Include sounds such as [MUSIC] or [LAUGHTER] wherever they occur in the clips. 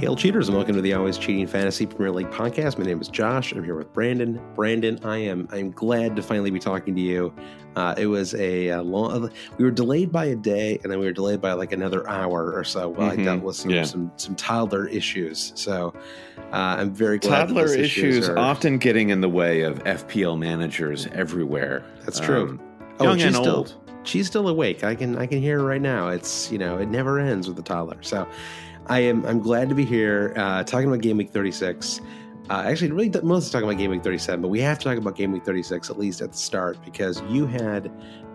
Hail cheaters and welcome to the Always Cheating Fantasy Premier League podcast. My name is Josh. I'm here with Brandon. Brandon, I am I'm glad to finally be talking to you. Uh, it was a, a, long. We were delayed by a day, and then we were delayed by like another hour or so while mm-hmm. I dealt with some, yeah. some some toddler issues. So uh, I'm very glad. Toddler issues, issues are, often getting in the way of FPL managers everywhere. That's true. Um, oh, young and old. Still, she's still awake. I can I can hear her right now. It's you know it never ends with the toddler. So I am I'm glad to be here uh, talking about Game Week 36. Uh, actually, really, mostly talking about Game Week 37, but we have to talk about Game Week 36 at least at the start because you had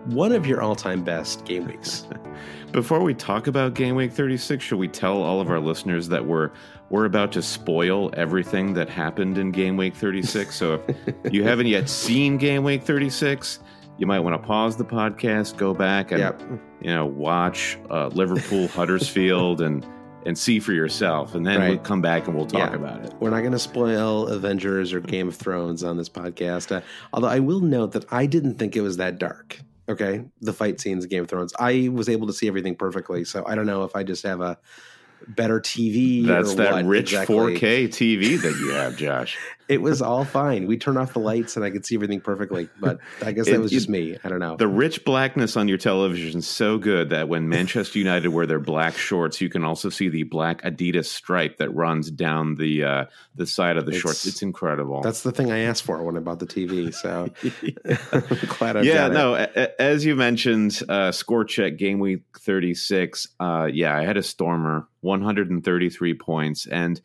one of your all-time best game weeks. [LAUGHS] Before we talk about Game Week 36, should we tell all of our listeners that we're we're about to spoil everything that happened in Game Week 36? So if [LAUGHS] you haven't yet seen Game Week 36, you might want to pause the podcast, go back and yep. you know watch uh, Liverpool Huddersfield and and see for yourself, and then right. we'll come back and we'll talk yeah. about it. We're not going to spoil Avengers or Game of Thrones on this podcast. Uh, although I will note that I didn't think it was that dark. Okay, the fight scenes in Game of Thrones, I was able to see everything perfectly. So I don't know if I just have a better TV. That's that rich exactly. 4K TV that you have, Josh. [LAUGHS] it was all fine. We turned off the lights and I could see everything perfectly. But I guess that was just me. I don't know. The rich blackness on your television is so good that when Manchester United wear their black shorts, you can also see the black Adidas stripe that runs down the uh, the side of the it's, shorts. It's incredible. That's the thing I asked for when I bought the TV. So [LAUGHS] [LAUGHS] glad I yeah. No, a- as you mentioned, uh, score check game week thirty six. Uh, yeah, I had a stormer, one hundred and thirty three points, and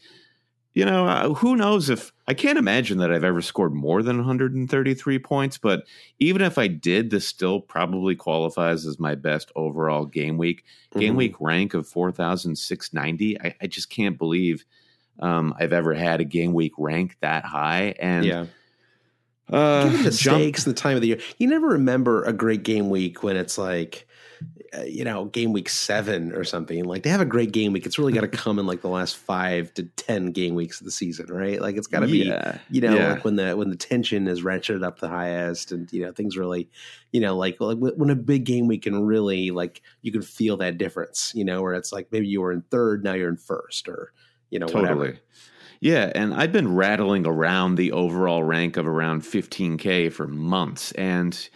you know, uh, who knows if I can't imagine that I've ever scored more than 133 points, but even if I did, this still probably qualifies as my best overall game week. Mm-hmm. Game week rank of 4,690. I, I, just can't believe um, I've ever had a game week rank that high. And yeah. Uh, Given the jump- stakes and the time of the year, you never remember a great game week when it's like uh, you know, game week seven or something. Like they have a great game week. It's really got to [LAUGHS] come in like the last five to ten game weeks of the season, right? Like it's got to yeah. be, you know, yeah. like when the when the tension is ratcheted up the highest, and you know things really, you know, like, like when a big game week can really like you can feel that difference, you know, where it's like maybe you were in third, now you're in first, or you know, totally. Whatever. Yeah, and I've been rattling around the overall rank of around 15k for months, and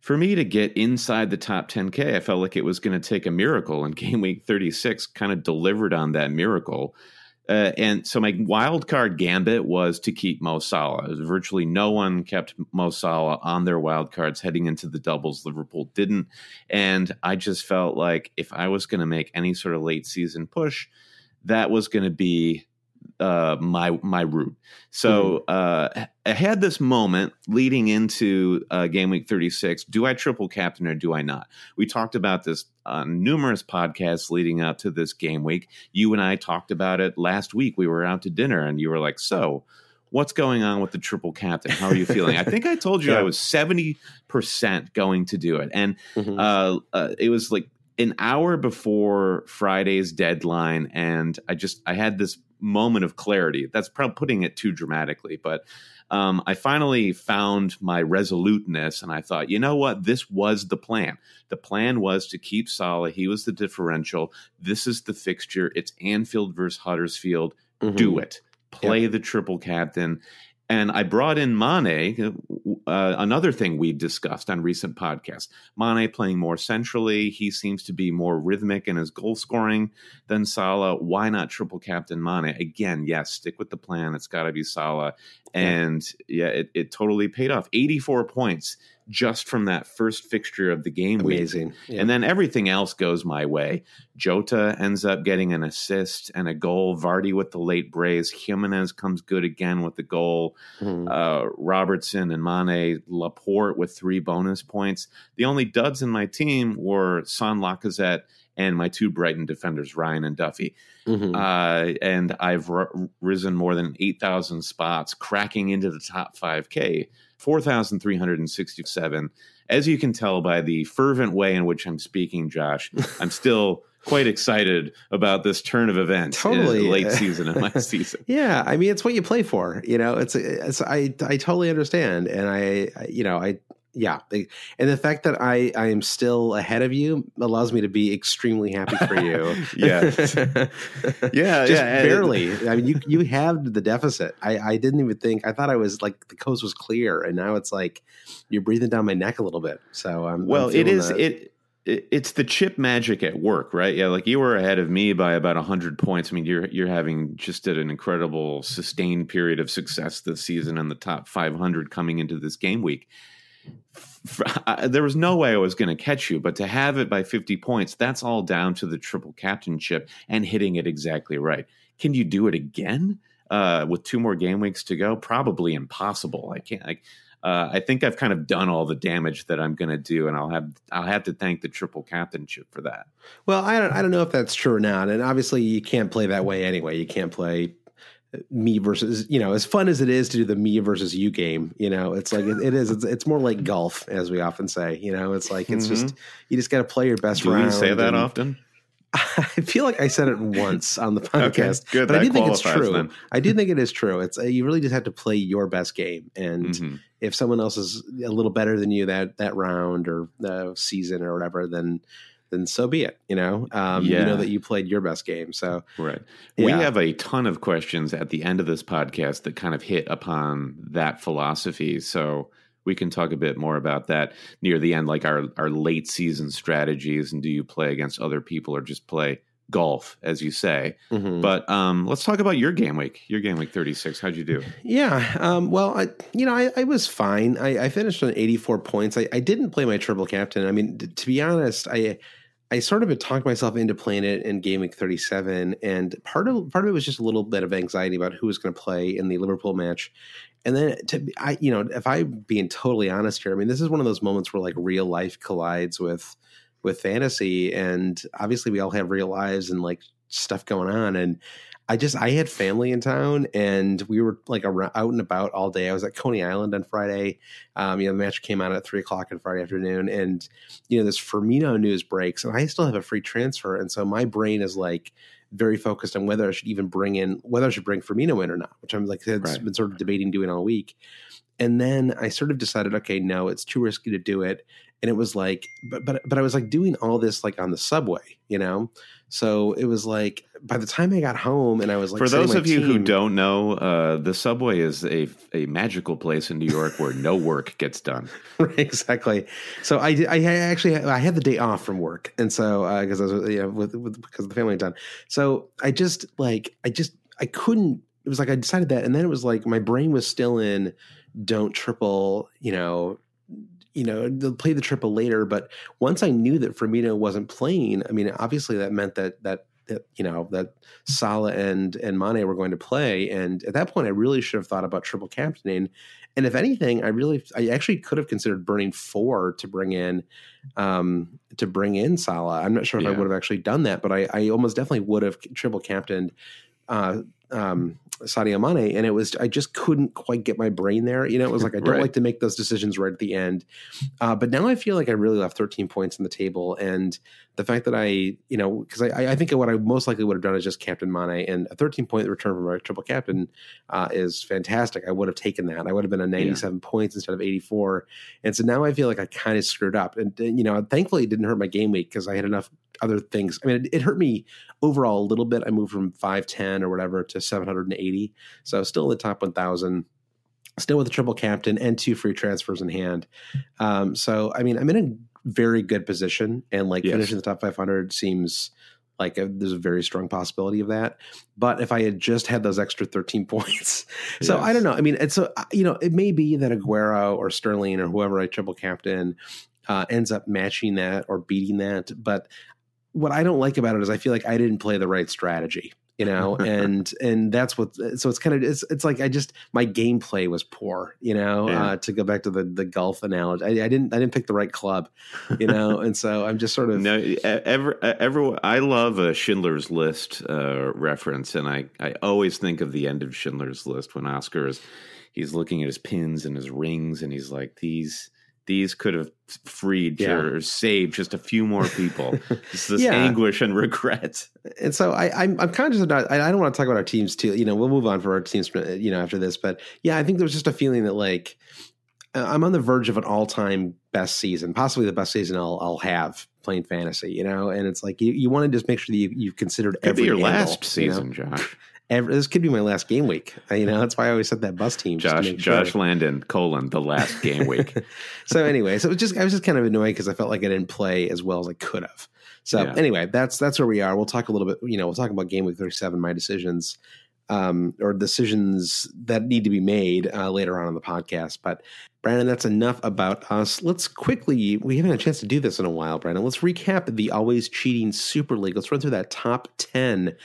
for me to get inside the top 10K, I felt like it was going to take a miracle. And [LAUGHS] game week 36 kind of delivered on that miracle. Uh, and so my wild card gambit was to keep Mo Salah. Virtually no one kept Mo Salah on their wild cards heading into the doubles. Liverpool didn't, and I just felt like if I was going to make any sort of late season push, that was going to be uh, my my route. So mm-hmm. uh, I had this moment leading into uh, game week 36. Do I triple captain or do I not? We talked about this on numerous podcasts leading up to this game week. You and I talked about it last week. We were out to dinner, and you were like, "So." What's going on with the triple captain? How are you feeling? I think I told you [LAUGHS] yeah. I was 70% going to do it. And mm-hmm. Uh, uh, it was like an hour before Friday's deadline, and I just I had this moment of clarity. That's probably putting it too dramatically, but um, I finally found my resoluteness, and I thought, you know what, this was the plan. The plan was to keep Salah. He was the differential. This is the fixture. It's Anfield versus Huddersfield. Mm-hmm. Do it. Play yep. the triple captain. And I brought in Mane, uh, another thing we've discussed on recent podcasts. Mane playing more centrally. He seems to be more rhythmic in his goal scoring than Salah. Why not triple captain Mane? Again, yes, stick with the plan. It's got to be Salah. And yeah, it, it totally paid off. 84 points just from that first fixture of the game Amazing. Yeah. And then everything else goes my way. Jota ends up getting an assist and a goal. Vardy with the late brace. Jimenez comes good again with the goal. Mm-hmm. Uh, Robertson and Mane. Laporte with three bonus points. The only duds in my team were Son Lacazette and my two Brighton defenders, Ryan and Duffy. Mm-hmm. Uh, and I've r- risen more than 8,000 spots, cracking into the top 5K 4,367. As you can tell by the fervent way in which I'm speaking, Josh, [LAUGHS] I'm still quite excited about this turn of events totally late season of my [LAUGHS] season. yeah, I mean it's what you play for, you know. It's, it's I I totally understand, and I, I you know I yeah and the fact that i i am still ahead of you allows me to be extremely happy for you [LAUGHS] yeah [LAUGHS] yeah just yeah, barely i mean you you have the deficit i i didn't even think i thought i was like the coast was clear and now it's like you're breathing down my neck a little bit so i'm well I'm it is that. it it's the chip magic at work, right? Yeah, like you were ahead of me by about hundred points. I mean, you're you're having just an incredible sustained period of success this season in the top 500 coming into this game week there was no way I was going to catch you, but to have it by 50 points, that's all down to the triple captainship and hitting it exactly right. Can you do it again uh, with two more game weeks to go? Probably impossible. I can't. I, uh, I think I've kind of done all the damage that I'm going to do, and I'll have I'll have to thank the triple captainship for that. Well, I don't I don't know if that's true or not, and obviously you can't play that way anyway. You can't play me versus you know as fun as it is to do the me versus you game you know it's like it, it is it's, it's more like golf as we often say you know it's like it's mm-hmm. just you just got to play your best do round you say that often [LAUGHS] I feel like I said it once on the podcast, okay, good. but that I do think it's true. Then. I do think it is true. It's uh, you really just have to play your best game, and mm-hmm. if someone else is a little better than you that that round or the season or whatever, then then so be it. You know, um, yeah. you know that you played your best game. So right, yeah. we have a ton of questions at the end of this podcast that kind of hit upon that philosophy. So we can talk a bit more about that near the end, like our our late season strategies and do you play against other people or just play golf, as you say. Mm-hmm. But um, let's talk about your game week. Your game week thirty six. How'd you do? Yeah. Um, well, I you know I, I was fine. I, I, finished on eighty four points. I, I, didn't play my triple captain. I mean, to be honest, I I sort of had talked myself into playing it in Game Week 37, and part of part of it was just a little bit of anxiety about who was going to play in the Liverpool match. And then, to I, you know, if I'm being totally honest here, I mean, this is one of those moments where like real life collides with with fantasy, and obviously we all have real lives and like stuff going on, and I just I had family in town and we were like around, out and about all day. I was at Coney Island on Friday. Um, you know, the match came out at three o'clock on Friday afternoon, and you know this Firmino news breaks, and I still have a free transfer, and so my brain is like very focused on whether I should even bring in whether I should bring Firmino in or not, which I'm like it's right. been sort of debating doing all week. And then I sort of decided, okay, no, it's too risky to do it. And it was like, but but but I was like doing all this like on the subway, you know. So it was like by the time I got home and I was like, for those of you who don't know, uh, the subway is a a magical place in New York where no work gets done. [LAUGHS] right, exactly. So I I actually I had the day off from work, and so because uh, I was you know with, with because the family had done. So I just like I just I couldn't. It was like I decided that, and then it was like my brain was still in don't triple, you know, you know, they'll play the triple later. But once I knew that Firmino wasn't playing, I mean, obviously that meant that that that you know that Salah and and Mane were going to play, and at that point, I really should have thought about triple captaining. And if anything, I really, I actually could have considered burning four to bring in, um, to bring in Salah. I'm not sure if yeah. I would have actually done that, but I, I almost definitely would have triple captained uh, um, Sadio Mane, and it was I just couldn't quite get my brain there. You know, it was like I don't right. like to make those decisions right at the end, uh, but now I feel like I really left 13 points on the table, and the fact that I, you know, because I, I think what I most likely would have done is just Captain Mane, and a 13 point return from a triple captain uh, is fantastic. I would have taken that. I would have been a 97 yeah. points instead of 84, and so now I feel like I kind of screwed up, and, and you know, thankfully it didn't hurt my game week because I had enough other things. I mean, it, it, hurt me overall a little bit. I moved from 510 or whatever to 780. So still in the top 1000, still with a triple captain and two free transfers in hand. Um, so, I mean, I'm in a very good position and like yes. finishing the top 500 seems like a, there's a very strong possibility of that. But if I had just had those extra 13 [LAUGHS] points, so yes. I don't know. I mean, it's so you know, it may be that Aguero or Sterling or whoever I triple captain uh, ends up matching that or beating that. But what I don't like about it is I feel like I didn't play the right strategy, you know, [LAUGHS] and and that's what. So it's kind of it's it's like I just my gameplay was poor, you know. Yeah. Uh, to go back to the the golf analogy, I, I, didn't I didn't pick the right club, you know, [LAUGHS] and so I'm just sort of no. Ever ever I love a Schindler's List uh, reference, and I I always think of the end of Schindler's List when Oscar is he's looking at his pins and his rings, and he's like these these could have freed yeah. or saved just a few more people. [LAUGHS] this yeah. anguish and regret. And so I, I'm, I'm conscious of that. I, I don't want to talk about our teams too. You know, we'll move on for our teams, uh, you know, after this. But yeah, I think there was just a feeling that like uh, I'm on the verge of an all time best season, possibly the best season I'll, I'll have playing fantasy. You know, and it's like you, you want to just make sure that you, you've considered Could every your angle, last season, you know? Josh. Every, this could be my last game week. You know, that's why I always said that bus team. Josh, Josh Landon, colon, the last game week. [LAUGHS] so anyway, so it was just I was just kind of annoyed because I felt like I didn't play as well as I could have. So yeah. anyway, that's that's where we are. We'll talk a little bit. You know, we'll talk about game week thirty seven, my decisions, um, or decisions that need to be made uh, later on in the podcast. But Brandon, that's enough about us. Let's quickly. We haven't had a chance to do this in a while, Brandon. Let's recap the always cheating Super League. Let's run through that top ten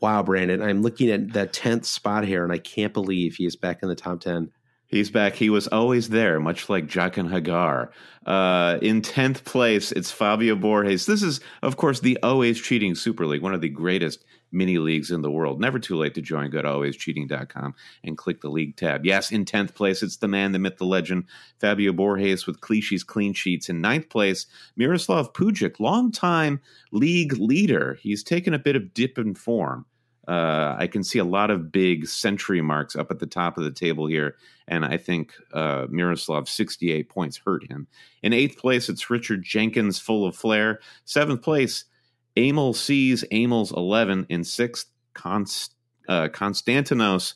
Wow, Brandon, I'm looking at that 10th spot here, and I can't believe he is back in the top 10. He's back. He was always there, much like Jaqen H'ghar. Uh, in 10th place, it's Fabio Borges. This is, of course, the Always Cheating Super League, one of the greatest mini leagues in the world. Never too late to join. Go to alwayscheating.com and click the league tab. Yes, in 10th place, it's the man, the myth, the legend, Fabio Borges with Clichy's clean sheets. In ninth place, Miroslav Pujic, longtime league leader. He's taken a bit of dip in form. Uh, I can see a lot of big century marks up at the top of the table here, and I think uh, Miroslav's 68 points hurt him. In eighth place, it's Richard Jenkins, full of flair. Seventh place, Emil sees Amel's 11. In sixth, Const- uh, Konstantinos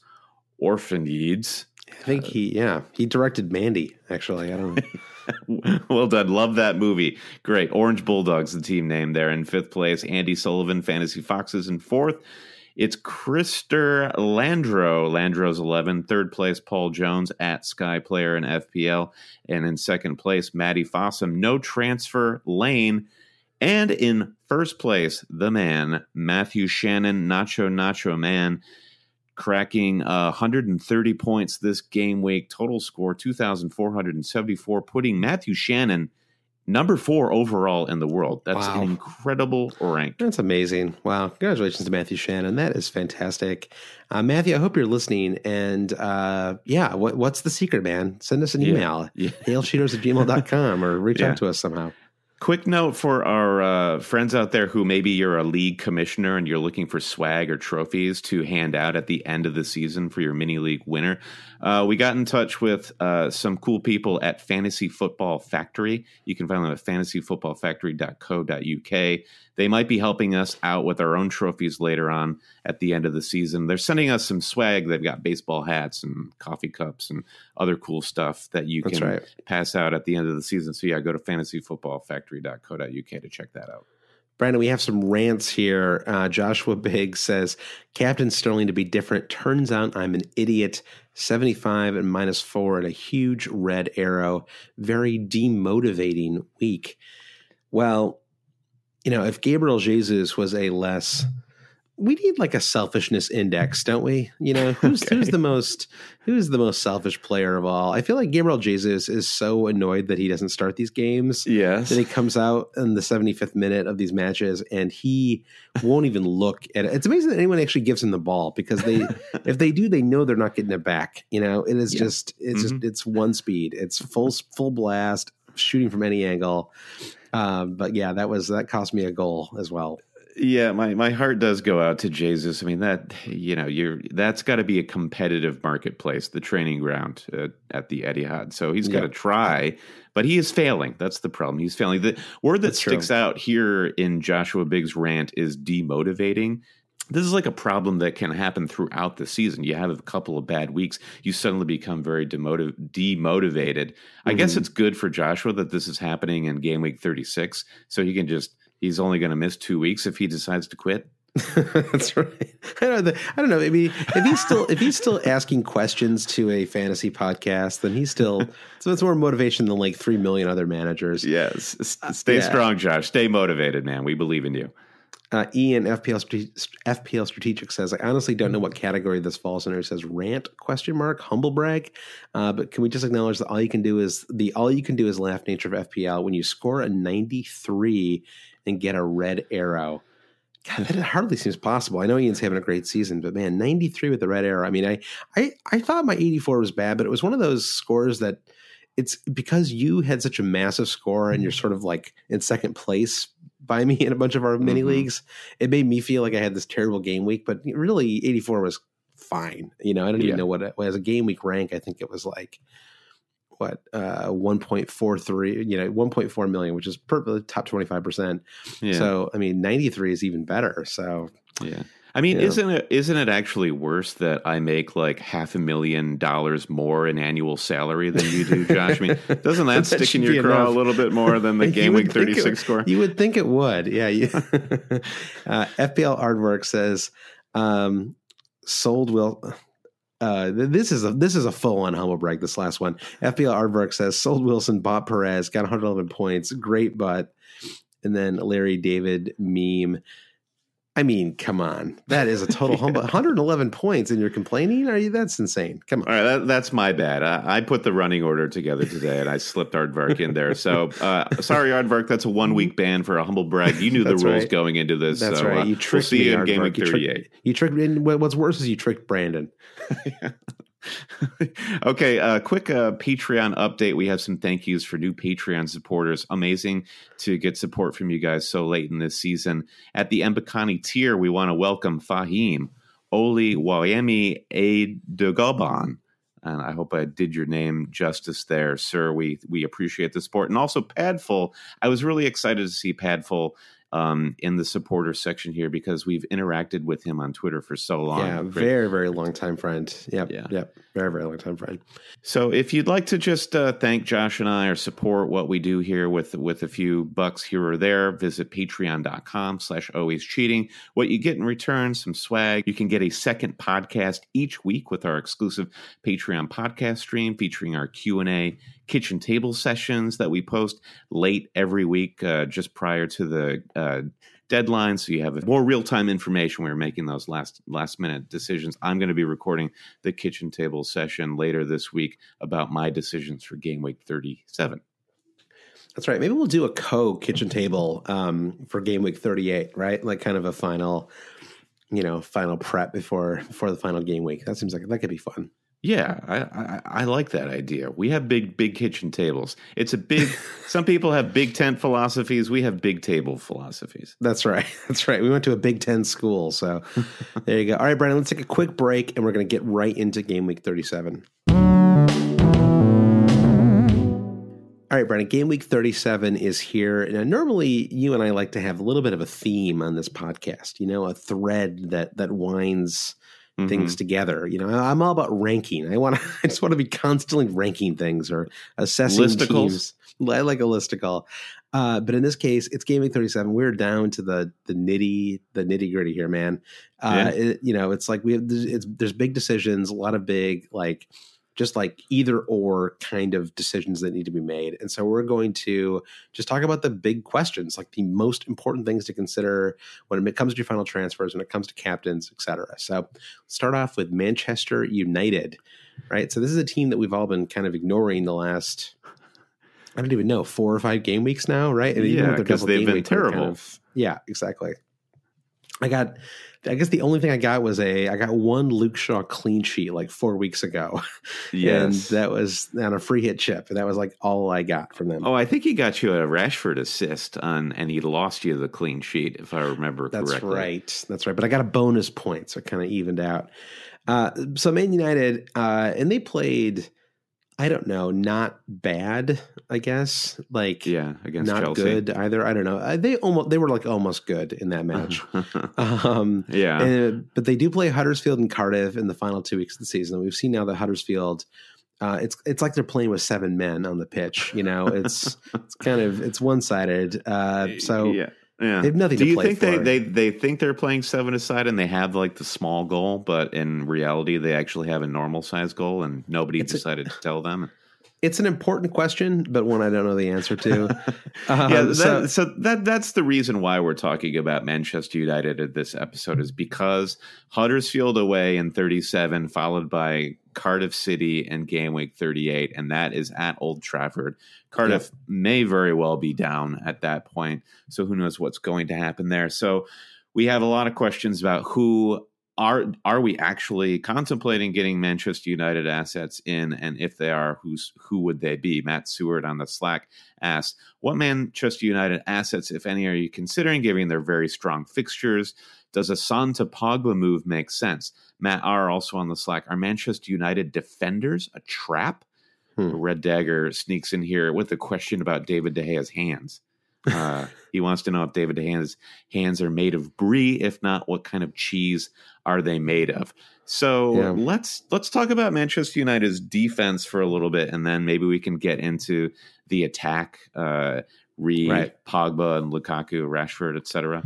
Orphanides. I think he, yeah, he directed Mandy, actually. I don't know. [LAUGHS] [LAUGHS] well done. Love that movie. Great. Orange Bulldogs, the team name there in fifth place. Andy Sullivan, Fantasy Foxes in fourth. It's Krister Landro. Landro's 11. Third place, Paul Jones at Sky Player and FPL. And in second place, Maddie Fossum. No transfer lane. And in first place, the man, Matthew Shannon, Nacho Nacho Man, cracking uh, 130 points this game week. Total score 2,474, putting Matthew Shannon – number four overall in the world. That's wow. an incredible rank. That's amazing. Wow. Congratulations to Matthew Shannon. That is fantastic. Uh, Matthew, I hope you're listening. And uh, yeah, what, what's the secret, man? Send us an email, [LAUGHS] yeah. yeah. hailcheaters at gmail.com or reach yeah. out to us somehow. Quick note for our uh, friends out there who maybe you're a league commissioner and you're looking for swag or trophies to hand out at the end of the season for your mini league winner. Uh, we got in touch with uh, some cool people at Fantasy Football Factory. You can find them at fantasyfootballfactory.co.uk. They might be helping us out with our own trophies later on at the end of the season. They're sending us some swag. They've got baseball hats and coffee cups and other cool stuff that you can right. pass out at the end of the season. So, yeah, go to fantasyfootballfactory.co.uk to check that out. Brandon, we have some rants here. Uh, Joshua Big says, Captain Sterling to be different. Turns out I'm an idiot. 75 and minus four and a huge red arrow. Very demotivating week. Well, you know, if Gabriel Jesus was a less we need like a selfishness index, don't we? You know, [LAUGHS] who's okay. who's the most who's the most selfish player of all? I feel like Gabriel Jesus is so annoyed that he doesn't start these games. Yes. Then he comes out in the 75th minute of these matches and he won't even look at it. It's amazing that anyone actually gives him the ball because they [LAUGHS] if they do, they know they're not getting it back. You know, it is yeah. just it's mm-hmm. just it's one speed. It's full full blast, shooting from any angle. Um, but yeah, that was that cost me a goal as well. Yeah, my, my heart does go out to Jesus. I mean that you know you're that's got to be a competitive marketplace, the training ground uh, at the Etihad. So he's got to try, but he is failing. That's the problem. He's failing. The word that that's sticks true. out here in Joshua Big's rant is demotivating. This is like a problem that can happen throughout the season. You have a couple of bad weeks, you suddenly become very demotiv- demotivated. Mm-hmm. I guess mm-hmm. it's good for Joshua that this is happening in game week 36, so he can just he's only going to miss two weeks if he decides to quit. [LAUGHS] That's right. I don't know. I don't know. Maybe if he's still if he's still asking questions to a fantasy podcast, then he's still [LAUGHS] so it's more motivation than like three million other managers. Yes. Stay yeah. strong, Josh. Stay motivated, man. We believe in you. Uh, Ian FPL FPL Strategic says, I honestly don't know what category this falls under. It says rant question mark humble brag, uh, but can we just acknowledge that all you can do is the all you can do is laugh nature of FPL when you score a ninety three and get a red arrow. God, that hardly seems possible. I know Ian's having a great season, but man, 93 with the red arrow. I mean, I, I, I thought my 84 was bad, but it was one of those scores that it's because you had such a massive score and you're sort of like in second place by me in a bunch of our mini mm-hmm. leagues. It made me feel like I had this terrible game week, but really 84 was fine. You know, I don't even yeah. know what it, as a game week rank. I think it was like what uh 1.43 you know 1.4 million which is perfectly top 25% yeah. so i mean 93 is even better so yeah I mean, isn't it isn't it actually worse that I make like half a million dollars more in annual salary than you do, Josh? I mean, [LAUGHS] doesn't that, that stick in your craw a little bit more than the game week thirty six score? You would think it would, yeah. [LAUGHS] You, [LAUGHS] uh, FPL Aardvark says um, sold will uh, this is a this is a full on humble brag. This last one, FPL Aardvark says sold Wilson, bought Perez, got 111 points, great butt, and then Larry David meme I mean, come on. That is a total [LAUGHS] yeah. humble 111 points and you're complaining? Are you that's insane. Come on. All right, that, that's my bad. I, I, put the running order together today and I slipped Aardvark in there. So uh, sorry, Aardvark, that's a one week ban for a humble brag. You knew [LAUGHS] the rules right. going into this. That's so, right. Uh, you tricked we'll see me, you in game week 38. You tricked, you tricked what's worse is you tricked Brandon. [LAUGHS] [LAUGHS] okay, a uh, quick uh, Patreon update. We have some thank yous for new Patreon supporters. Amazing to get support from you guys so late in this season. At the Mbakani tier, we want to welcome Fahim, Oli Wayemi Adegoban. And I hope I did your name justice there, sir. We we appreciate the support. And also Padful. I was really excited to see Padful um, in the supporter section here because we've interacted with him on Twitter for so long. Yeah, very, very long time friend. Yep. Yeah. Yep. Very, very long time friend. So if you'd like to just uh, thank Josh and I or support what we do here with with a few bucks here or there, visit patreon.com slash always cheating. What you get in return, some swag. You can get a second podcast each week with our exclusive Patreon podcast stream featuring our Q&A kitchen table sessions that we post late every week, uh, just prior to the uh, deadline. So you have more real time information. We are making those last last minute decisions. I'm going to be recording the kitchen table session later this week about my decisions for game week 37. That's right. Maybe we'll do a co kitchen table um, for game week 38, right? Like kind of a final, you know, final prep before before the final game week. That seems like that could be fun. Yeah, I, I, I like that idea. We have big big kitchen tables. It's a big. [LAUGHS] some people have big tent philosophies. We have big table philosophies. That's right. [LAUGHS] That's right. We went to a Big Ten school, so [LAUGHS] there you go. All right, Brandon. Let's take a quick break, and we're going to get right into game week thirty-seven. All right, Brandon, game week 37 is here. Now, normally you and I like to have a little bit of a theme on this podcast, you know, a thread that that winds mm-hmm. things together. You know, I'm all about ranking. I want to, [LAUGHS] I just want to be constantly ranking things or assessing Listicles. teams. I like a listicle. Uh, but in this case, it's Week 37. We're down to the the nitty the nitty gritty here, man. Uh, yeah. it, you know, it's like we have there's, there's big decisions, a lot of big like just like either or kind of decisions that need to be made. And so we're going to just talk about the big questions, like the most important things to consider when it comes to your final transfers, when it comes to captains, etc. So start off with Manchester United, right? So this is a team that we've all been kind of ignoring the last I don't even know four or five game weeks now, right? And yeah, because they've been terrible. Kind of, yeah, exactly. I got I guess the only thing I got was a I got one Luke Shaw clean sheet like four weeks ago. [LAUGHS] Yes. and that was on a free hit chip. And that was like all I got from them. Oh, I think he got you a Rashford assist on and he lost you the clean sheet, if I remember That's correctly. That's right. That's right. But I got a bonus point, so it kind of evened out. Uh, so Man United, uh, and they played I don't know, not bad, I guess. Like yeah, against not Chelsea. good either. I don't know. They almost they were like almost good in that match. [LAUGHS] um, yeah, and, but they do play Huddersfield and Cardiff in the final two weeks of the season. We've seen now that Huddersfield. Uh, it's it's like they're playing with seven men on the pitch. You know, it's [LAUGHS] it's kind of it's one sided. Uh, so yeah. Yeah. They have nothing Do you think for. they, they they think they're playing seven aside and they have like the small goal, but in reality they actually have a normal size goal and nobody it's decided a, to tell them? It's an important question, but one I don't know the answer to. [LAUGHS] um, yeah, that, so, so, that that's the reason why we're talking about Manchester United at this episode is because Huddersfield away in 37, followed by Cardiff City and game week 38, and that is at Old Trafford. Cardiff yeah. may very well be down at that point, so who knows what's going to happen there. So we have a lot of questions about who are are we actually contemplating getting Manchester United assets in, and if they are, who's who would they be? Matt Seward on the Slack asked, "What Manchester United assets, if any, are you considering, given their very strong fixtures? Does a Son to Pogba move make sense?" Matt R also on the Slack, "Are Manchester United defenders a trap?" Hmm. Red Dagger sneaks in here with a question about David De Gea's hands. Uh, he wants to know if David De Gea's hands are made of brie. If not, what kind of cheese are they made of? So yeah. let's let's talk about Manchester United's defense for a little bit, and then maybe we can get into the attack. Uh, Reed, right. Pogba, and Lukaku, Rashford, etc.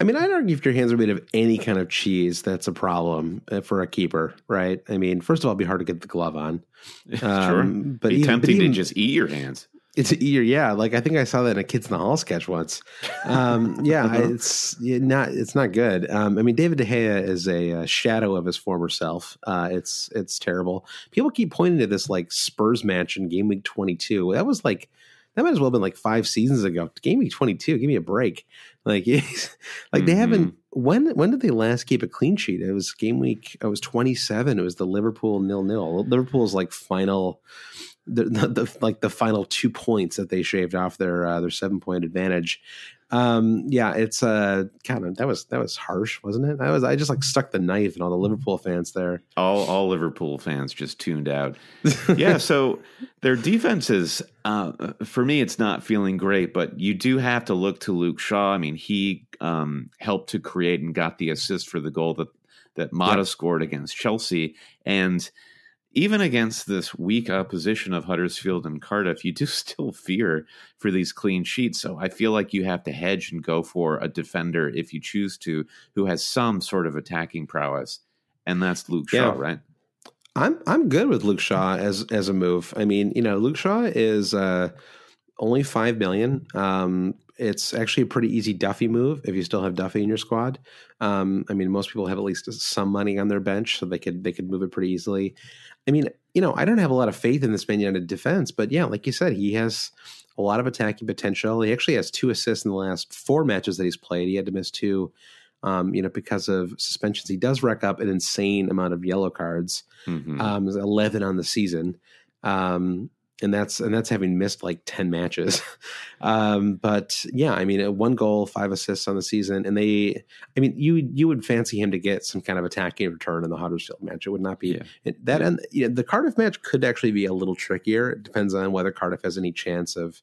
I mean, I'd argue if your hands are made of any kind of cheese, that's a problem uh, for a keeper, right? I mean, first of all, it'd be hard to get the glove on. [LAUGHS] Um, sure, but be even, tempting but even, to just eat your hands. It's ear, yeah. Like I think I saw that in a Kids in the Hall sketch once. Um, [LAUGHS] yeah, uh-huh. it's not it's not good. Um, I mean, David De Gea is a, a shadow of his former self. Uh, it's it's terrible. People keep pointing to this like Spurs match in Game Week 22. That was like that might as well have been like five seasons ago. Game Week 22. Give me a break. Like [LAUGHS] like mm-hmm. they haven't. When when did they last keep a clean sheet? It was Game Week. It was 27. It was the Liverpool nil nil. Liverpool's like final the, the, the, like the final two points that they shaved off their uh, their seven point advantage. Um, yeah, it's uh kind of that was that was harsh, wasn't it? I was I just like stuck the knife and all the Liverpool fans there. All all Liverpool fans just tuned out. [LAUGHS] yeah, so their defense is uh, for me it's not feeling great, but you do have to look to Luke Shaw. I mean, he um, helped to create and got the assist for the goal that that Mata yep. scored against Chelsea and even against this weak opposition of Huddersfield and Cardiff, you do [LAUGHS] still fear for these clean sheets. So I feel like you have to hedge and go for a defender if you choose to, who has some sort of attacking prowess, and that's Luke Shaw, yeah. right? I'm I'm good with Luke Shaw as as a move. I mean, you know, Luke Shaw is uh, only five million. Um, it's actually a pretty easy Duffy move if you still have Duffy in your squad. Um, I mean, most people have at least some money on their bench, so they could they could move it pretty easily. I mean, you know, I don't have a lot of faith in this Man United defense, but yeah, like you said, he has a lot of attacking potential. He actually has two assists in the last four matches that he's played. He had to miss two, um, you know, because of suspensions. He does rack up an insane amount of yellow cards, mm-hmm. um, eleven on the season. Um, and that's and that's having missed like 10 matches [LAUGHS] um, but yeah i mean uh, one goal five assists on the season and they i mean you you would fancy him to get some kind of attacking return in the huddersfield match it would not be yeah. that and you know, the cardiff match could actually be a little trickier it depends on whether cardiff has any chance of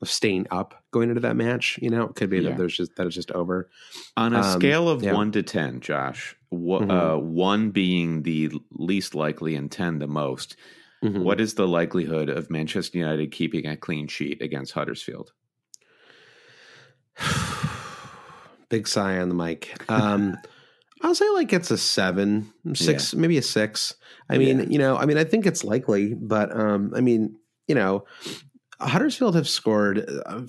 of staying up going into that match you know it could be yeah. that there's just that it's just over on a um, scale of yeah. 1 to 10 josh mm-hmm. uh, one being the least likely and 10 the most. Mm-hmm. What is the likelihood of Manchester United keeping a clean sheet against Huddersfield? [SIGHS] Big sigh on the mic. Um, [LAUGHS] I'll say like it's a seven, six, yeah. maybe a six. I mean, yeah. you know, I mean, I think it's likely, but um, I mean, you know, Huddersfield have scored a,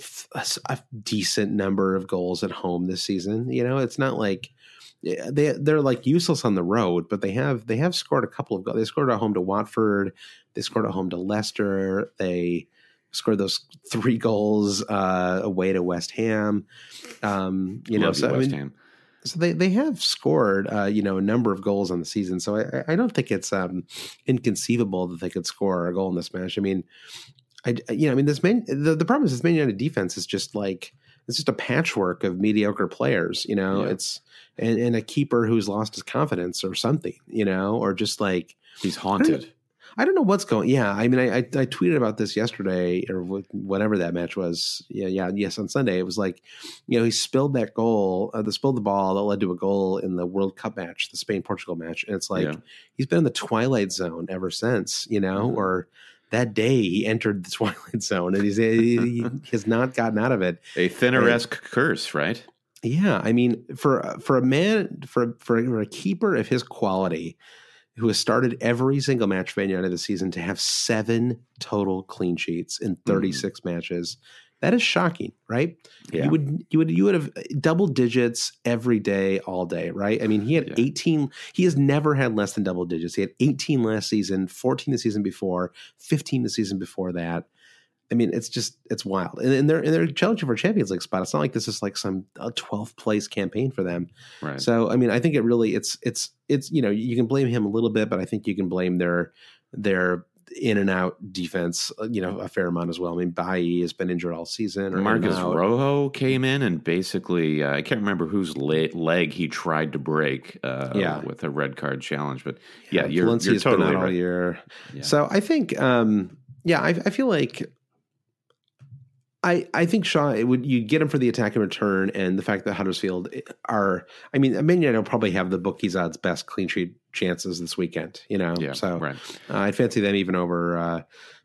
a, decent number of goals at home this season. You know, it's not like they they're like useless on the road, but they have they have scored a couple of goals. They scored at home to Watford. They scored at home to Leicester. They scored those three goals uh, away to West Ham. Um, you Love know, so West I mean, Ham. So they, they have scored, uh, you know, a number of goals on the season. So I, I don't think it's um, inconceivable that they could score a goal in this match. I mean, I, you know, I mean, this main the, the problem is this Man United defense is just like it's just a patchwork of mediocre players. You know, yeah. it's and, and a keeper who's lost his confidence or something. You know, or just like he's haunted. I don't know what's going. Yeah, I mean, I, I, I tweeted about this yesterday or whatever that match was. Yeah, yeah, yes, on Sunday it was like, you know, he spilled that goal, uh, the spilled the ball that led to a goal in the World Cup match, the Spain Portugal match, and it's like yeah. he's been in the twilight zone ever since, you know, mm-hmm. or that day he entered the [LAUGHS] twilight zone and he's he, he has not gotten out of it. A Thinner-esque curse, right? Yeah, I mean, for for a man for for a keeper of his quality who has started every single match for Man United this season to have seven total clean sheets in 36 mm. matches. That is shocking, right? Yeah. You would you would you would have double digits every day, all day, right? I mean, he had yeah. 18. He has never had less than double digits. He had 18 last season, 14 the season before, 15 the season before that. I mean, it's just it's wild, and, and they're and they're challenging for Champions League spot. It's not like this is like some twelfth place campaign for them. Right. So, I mean, I think it really it's it's it's you know you can blame him a little bit, but I think you can blame their their in and out defense, uh, you know, a fair amount as well. I mean, Bailly has been injured all season. Marcos Rojo came in and basically, uh, I can't remember whose leg he tried to break uh, yeah. with a red card challenge, but yeah, yeah you're, you're totally been out right. all year. Yeah. So I think, um, yeah, I, I feel like I, I think Shaw it would you get him for the attack and return and the fact that Huddersfield are I mean I mean you know probably have the bookies odds best clean sheet chances this weekend you know yeah, so right. uh, I'd fancy them even over uh,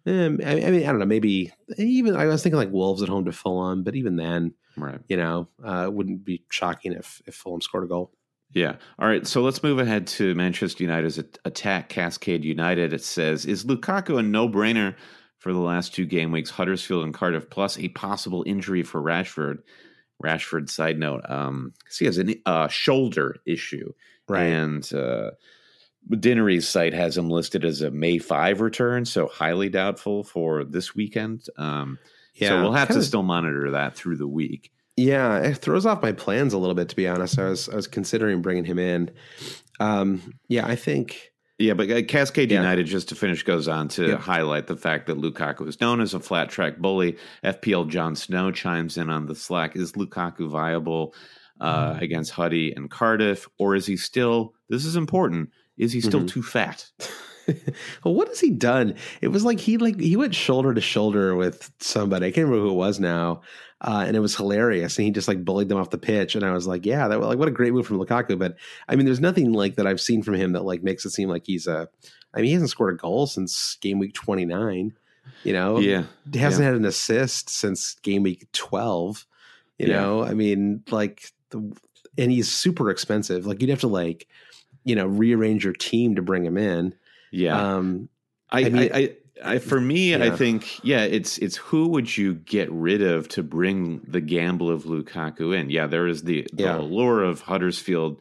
eh, I, mean I don't know maybe even I was thinking like Wolves at home to Fulham but even then right you know uh, it wouldn't be shocking if if Fulham scored a goal. Yeah. All right. So let's move ahead to Manchester United's attack Cascade United. It says, Is Lukaku a no brainer for the last two game weeks, Huddersfield and Cardiff, plus a possible injury for Rashford. Rashford, side note, um, he has a uh, shoulder issue. Right. And uh, Dinnery's site has him listed as a May 5 return, so highly doubtful for this weekend. Um, yeah, so we'll have to still monitor that through the week. Yeah, it throws off my plans a little bit, to be honest. I was I was considering bringing him in. Um, yeah, I think yeah, but uh, Cascade yeah. United, just to finish, goes on to yeah. highlight the fact that Lukaku is known as a flat track bully. FPL John Snow chimes in on the Slack. Is Lukaku viable uh, mm. against Huddy and Cardiff, or is he still? This is important. Is he still mm-hmm. too fat? [LAUGHS] well, what has he done? It was like he like he went shoulder to shoulder with somebody. I can't remember who it was now, uh, and it was hilarious. And he just like bullied them off the pitch, and I was like, yeah, that like what a great move from Lukaku. But I mean, there's nothing like that I've seen from him that like makes it seem like he's a. I mean, he hasn't scored a goal since game week 29. You know, yeah, he hasn't yeah. had an assist since game week 12. You yeah. know, I mean, like, the, and he's super expensive. Like, you'd have to like, you know, rearrange your team to bring him in. Yeah. Um, I, I mean, I, I, I, for me, yeah. I think, yeah, it's it's who would you get rid of to bring the gamble of Lukaku in? Yeah, there is the, the yeah. allure of Huddersfield,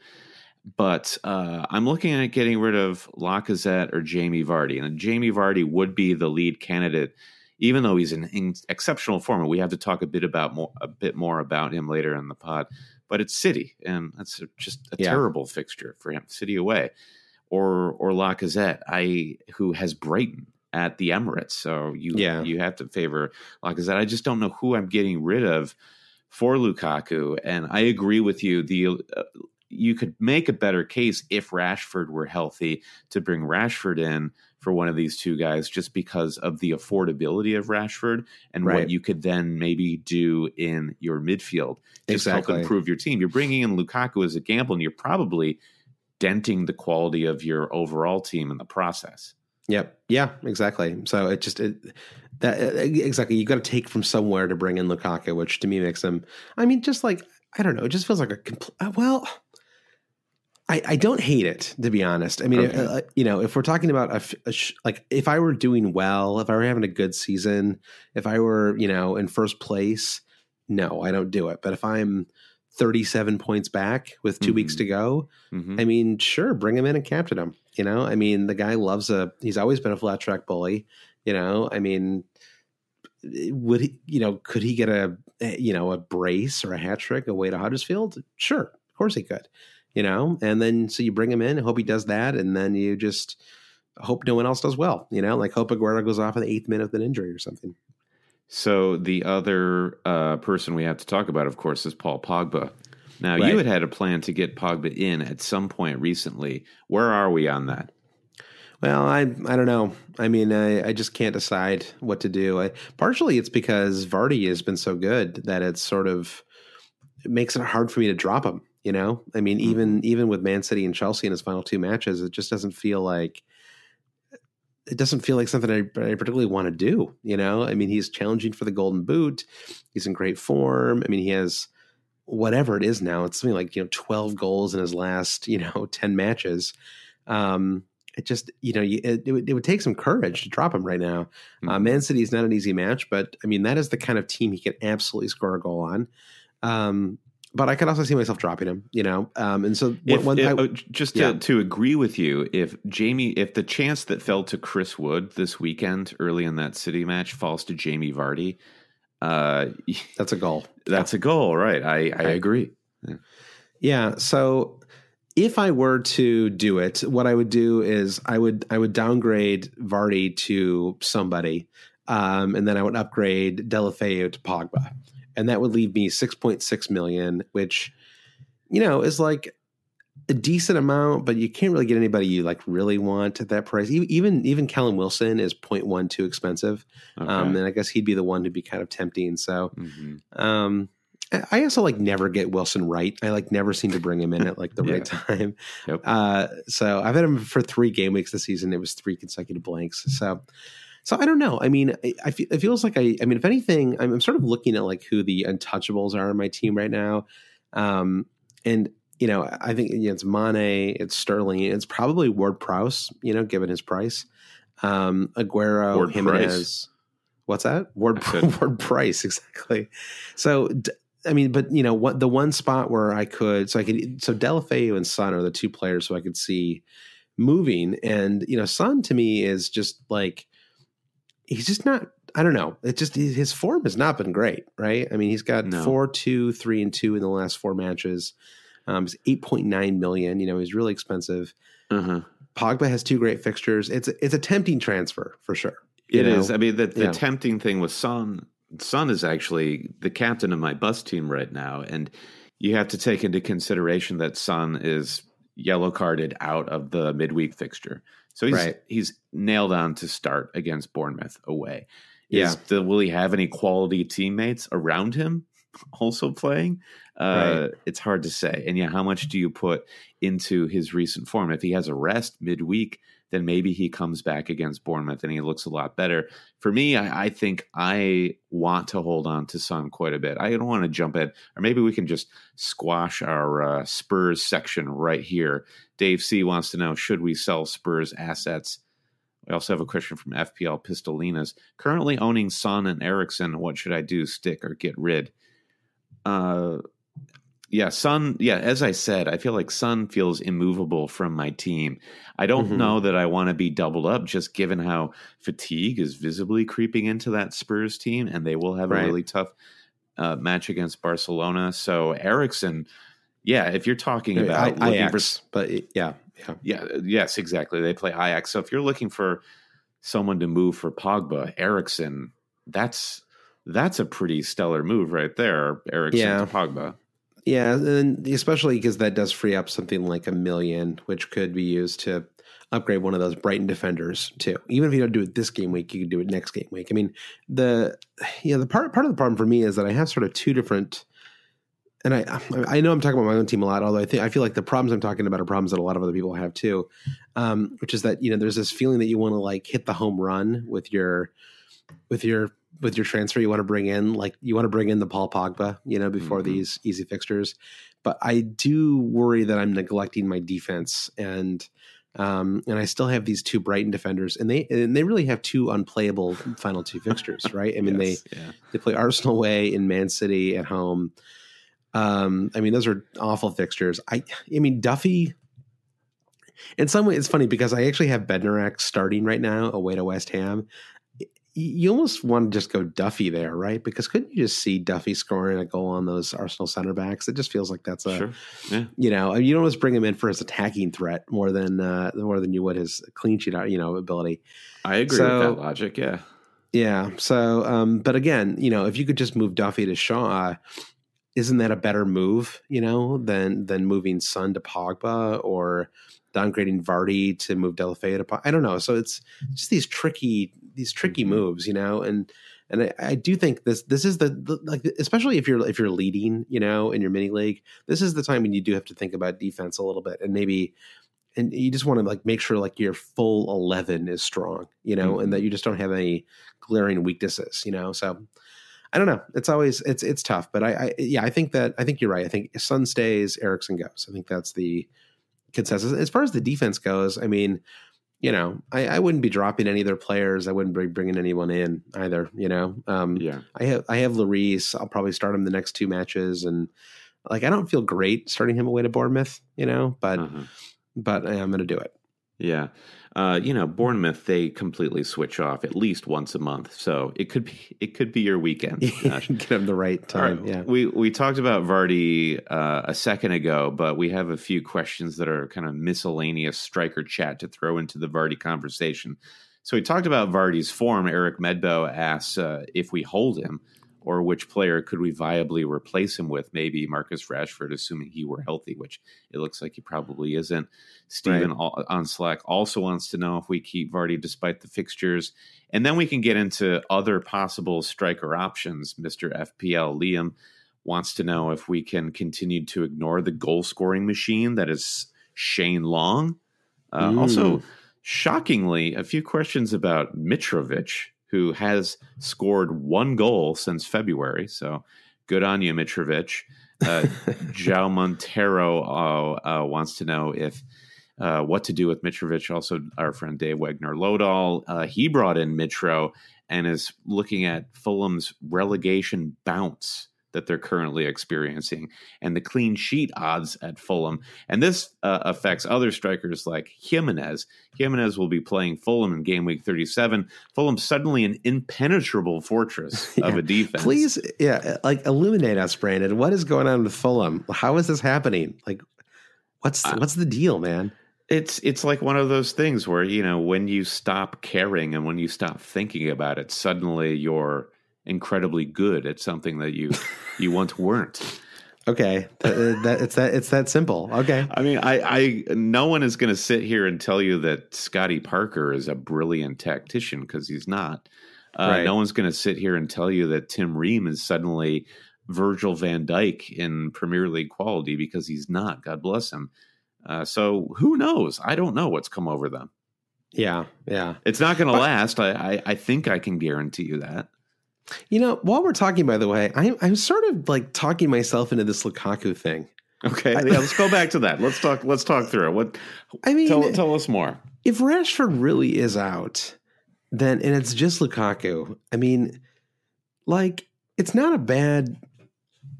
but uh, I'm looking at getting rid of Lacazette or Jamie Vardy, and Jamie Vardy would be the lead candidate, even though he's in, in exceptional form. And we have to talk a bit about more a bit more about him later in the pod. But it's City, and that's just a yeah. terrible fixture for him. City away or or Lacazette, I who has Brighton at the Emirates. So you yeah. you have to favor Lacazette. I said, I just don't know who I'm getting rid of for Lukaku, and I agree with you. The uh, you could make a better case if Rashford were healthy to bring Rashford in for one of these two guys just because of the affordability of Rashford and right. what you could then maybe do in your midfield. Just exactly. help improve your team. You're bringing in Lukaku as a gamble and you're probably denting the quality of your overall team in the process. Yep. Yeah. Exactly. So it just it, that exactly you got to take from somewhere to bring in Lukaku, which to me makes him. I mean, just like I don't know, it just feels like a complete. Uh, well, I, I don't hate it to be honest. I mean, okay. uh, you know, if we're talking about a, a sh- like if I were doing well, if I were having a good season, if I were you know in first place, no, I don't do it. But if I'm 37 points back with 2 mm-hmm. weeks to go, mm-hmm. I mean, sure, bring him in and captain him. You know, I mean, the guy loves a. He's always been a flat track bully. You know, I mean, would he? You know, could he get a you know a brace or a hat trick away to Huddersfield? Sure, of course he could. You know, and then so you bring him in, hope he does that, and then you just hope no one else does well. You know, like hope Aguero goes off in the eighth minute with an injury or something. So the other uh, person we have to talk about, of course, is Paul Pogba. Now right. you had had a plan to get Pogba in at some point recently. Where are we on that? Well, I I don't know. I mean, I, I just can't decide what to do. I, partially, it's because Vardy has been so good that it's sort of it makes it hard for me to drop him. You know, I mean, mm-hmm. even even with Man City and Chelsea in his final two matches, it just doesn't feel like it doesn't feel like something I, I, particularly want to do. You know, I mean, he's challenging for the Golden Boot. He's in great form. I mean, he has whatever it is now. It's something like you know, twelve goals in his last you know [LAUGHS] ten matches. Um, it just you know it, it, would, it would take some courage to drop him right now. Mm-hmm. Uh, Man City is not an easy match, but I mean that is the kind of team he can absolutely score a goal on. Um, but I could also see myself dropping him, you know. Um, and so if, if, I, oh, just to, yeah. to agree with you, if Jamie, if the chance that fell to Chris Wood this weekend early in that City match falls to Jamie Vardy, uh, [LAUGHS] that's a goal. That's yeah. a goal, right? I I agree. Yeah. yeah. So if I were to do it, what I would do is I would I would downgrade Vardy to somebody, um, and then I would upgrade Deulofeu to Pogba, and that would leave me six point six million, which you know is like a decent amount, but you can't really get anybody you like really want at that price. Even even Callum Wilson is 0.1 too expensive, okay. um, and I guess he'd be the one to be kind of tempting. So. Mm-hmm. Um, I also like never get Wilson right. I like never seem to bring him in at like the [LAUGHS] yeah. right time. Yep. Uh, so I've had him for three game weeks this season. It was three consecutive blanks. So, so I don't know. I mean, I, I feel, it feels like I. I mean, if anything, I'm, I'm, sort of looking at like who the untouchables are on my team right now, um, and you know, I think you know, it's Mane, it's Sterling, it's probably Ward Prowse. You know, given his price, um, Aguero, Ward Jimenez. Price. What's that? Ward, [LAUGHS] Ward Price, exactly. So I mean, but you know what? The one spot where I could, so I could, so Deulofeu and Son are the two players who I could see moving, and you know, Son to me is just like he's just not. I don't know. It just his form has not been great, right? I mean, he's got no. four, two, three, and two in the last four matches. Um, he's eight point nine million. You know, he's really expensive. Uh-huh. Pogba has two great fixtures. It's it's a tempting transfer for sure. It know? is. I mean, the, the yeah. tempting thing with Son son is actually the captain of my bus team right now, and you have to take into consideration that Son is yellow carded out of the midweek fixture, so he's right. he's nailed on to start against Bournemouth away. Is yeah, the, will he have any quality teammates around him [LAUGHS] also playing? Uh, right. It's hard to say. And yeah, how much do you put into his recent form? If he has a rest midweek, then maybe he comes back against Bournemouth and he looks a lot better. For me, I, I think I want to hold on to Son quite a bit. I don't want to jump in, or maybe we can just squash our uh, Spurs section right here. Dave C wants to know should we sell Spurs assets? We also have a question from FPL Pistolinas. Currently owning Son and Eriksen, what should I do? Stick or get rid? Uh, yeah, Son. Yeah, as I said, I feel like Son feels immovable from my team. I don't mm-hmm. know that I want to be doubled up, just given how fatigue is visibly creeping into that Spurs team, and they will have right. a really tough uh, match against Barcelona. So Eriksen, yeah, if you're talking about I, Ajax, for, but yeah, yeah, yeah, yes, exactly. They play Ajax. So if you're looking for someone to move for Pogba, Eriksen, that's that's a pretty stellar move right there. Eriksen yeah. to Pogba. Yeah, and especially because that does free up something like a million, which could be used to upgrade one of those Brighton defenders too. Even if you don't do it this game week, you can do it next game week. I mean, the yeah, the part part of the problem for me is that I have sort of two different and I I know I'm talking about my own team a lot, although I think I feel like the problems I'm talking about are problems that a lot of other people have too, um, which is that you know there's this feeling that you want to like hit the home run with your with your with your transfer. You want to bring in like you want to bring in the Paul Pogba, you know, before mm-hmm. these easy fixtures. But I do worry that I'm neglecting my defense and um, and I still have these two Brighton defenders, and they and they really have two unplayable final two fixtures, right? I [LAUGHS] mean, yes, they yeah. they play Arsenal away in Man City at home. Um, I mean, those are awful fixtures. I I mean, Duffy. In some way, it's funny because I actually have Bednarek starting right now away to West Ham, you almost want to just go Duffy there, right? Because couldn't you just see Duffy scoring a goal on those Arsenal center backs? It just feels like that's a, sure. yeah. you know, you almost bring him in for his attacking threat more than uh, more than you would his clean sheet, you know, ability. I agree so, with that logic. Yeah, yeah. So, um, but again, you know, if you could just move Duffy to Shaw, isn't that a better move? You know, than than moving Son to Pogba or downgrading Vardy to move Deulofeu to. Pogba? I don't know. So it's just these tricky these tricky mm-hmm. moves, you know, and and I, I, do think this this is the, the, like especially if you're if you're leading, you know, in your mini league, this is the time when you do have to think about defense a little bit and maybe and you just want to like make sure like your full 11 is strong, you know, mm-hmm. and that you just don't have any glaring weaknesses, you know. So I don't know. It's always it's it's tough, but I, I yeah, I think that I think you're right. I think Son stays, Eriksen goes. I think that's the consensus. As far as the defense goes, I mean, you know, I, I wouldn't be dropping any of their players. I wouldn't be bringing anyone in either. You know, um, yeah. I have I have Lloris. I'll probably start him the next two matches, and like I don't feel great starting him away to Bournemouth. You know, but uh-huh. but I'm going to do it. Yeah. Uh, you know, Bournemouth they completely switch off at least once a month, so it could be it could be your weekend. [LAUGHS] Get them the right time. Right. Yeah, we we talked about Vardy uh, a second ago, but we have a few questions that are kind of miscellaneous striker chat to throw into the Vardy conversation. So we talked about Vardy's form. Eric Medbo asks uh, if we hold him or which player could we viably replace him with? Maybe Marcus Rashford, assuming he were healthy, which it looks like he probably isn't. Stephen right. on Slack also wants to know if we keep Vardy despite the fixtures. And then we can get into other possible striker options. Mr. FPL Liam wants to know if we can continue to ignore the goal scoring machine that is Shane Long. Uh, also, shockingly, a few questions about Mitrovic who has scored one goal since February. So good on you, Mitrovic. Uh, [LAUGHS] João Montero uh, uh, wants to know if uh, what to do with Mitrovic. Also, our friend Dave Wegner Lodal, uh, he brought in Mitro and is looking at Fulham's relegation bounce that they're currently experiencing and the clean sheet odds at Fulham. And this uh, affects other strikers like Jimenez. Jimenez will be playing Fulham in game week 37. Fulham suddenly an impenetrable fortress [LAUGHS] yeah. of a defense. Please, yeah, like illuminate us, Brandon. What is going on with Fulham? How is this happening? Like, what's uh, what's the deal, man? It's it's like one of those things where you know when you stop caring and when you stop thinking about it, suddenly you're incredibly good at something that you [LAUGHS] you once weren't. Okay, that, that, it's that it's that simple. Okay, I mean, I, I no one is going to sit here and tell you that Scotty Parker is a brilliant tactician because he's not. Uh, right. No one's going to sit here and tell you that Tim Ream is suddenly Virgil van Dijk in Premier League quality because he's not. God bless him. Uh, so who knows? I don't know what's come over them. Yeah, yeah. It's not going to last. I, I I think I can guarantee you that. You know, while we're talking, by the way, I, I'm sort of like talking myself into this Lukaku thing. Okay, yeah, [LAUGHS] let's go back to that. Let's talk. Let's talk through it. What? I mean, tell, tell us more. If Rashford really is out, then and it's just Lukaku. I mean, like it's not a bad,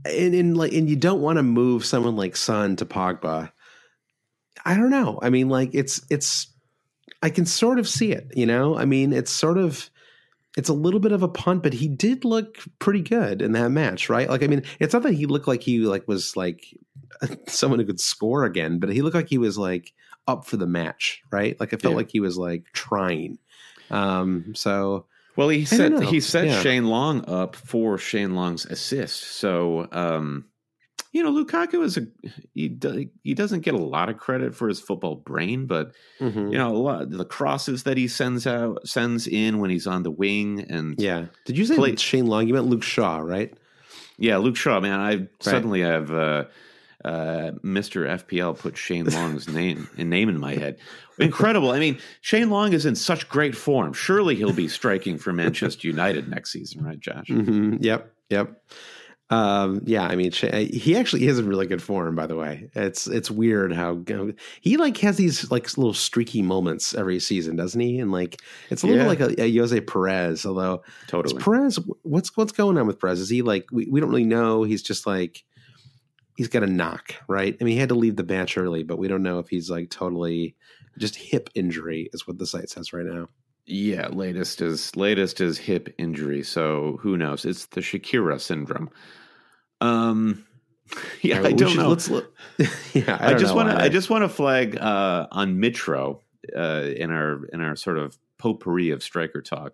and, and like and you don't want to move someone like Son to Pogba. I don't know. I mean, like it's it's. I can sort of see it. You know, I mean, it's sort of it's a little bit of a punt, but he did look pretty good in that match, right? Like, I mean, it's not that he looked like he like was like [LAUGHS] someone who could score again, but he looked like he was like up for the match, right? Like, I felt yeah. like he was like trying. Um, so, well, he set he set yeah. Shane Long up for Shane Long's assist. So, um, you know, Lukaku is a he, he doesn't get a lot of credit for his football brain, but mm-hmm. you know, a lot the crosses that he sends out sends in when he's on the wing and yeah. Did you say play, Shane Long? You meant Luke Shaw, right? Yeah, Luke Shaw, man, I right. suddenly have uh, uh, Mr. FPL put Shane Long's name [LAUGHS] and name in my head. Incredible. I mean, Shane Long is in such great form. Surely he'll be striking for Manchester United next season, right, Josh? Mm-hmm. Yep. Yep. Um, yeah, I mean, he actually is in really good form. By the way, it's it's weird how he like has these like little streaky moments every season, doesn't he? And like it's a little yeah. like a, a Ayoze Perez. Although totally Perez, what's what's going on with Perez? Is he like we, we don't really know? He's just like he's got a knock, right? I mean, he had to leave the match early, but we don't know if he's like totally just hip injury is what the site says right now. Yeah, latest is latest is hip injury. So who knows? It's the Shakira syndrome. Um, [LAUGHS] yeah, I don't should, know. Let's look. [LAUGHS] yeah, I, I just want to. I just want to flag uh, on Mitro uh, in our in our sort of potpourri of striker talk.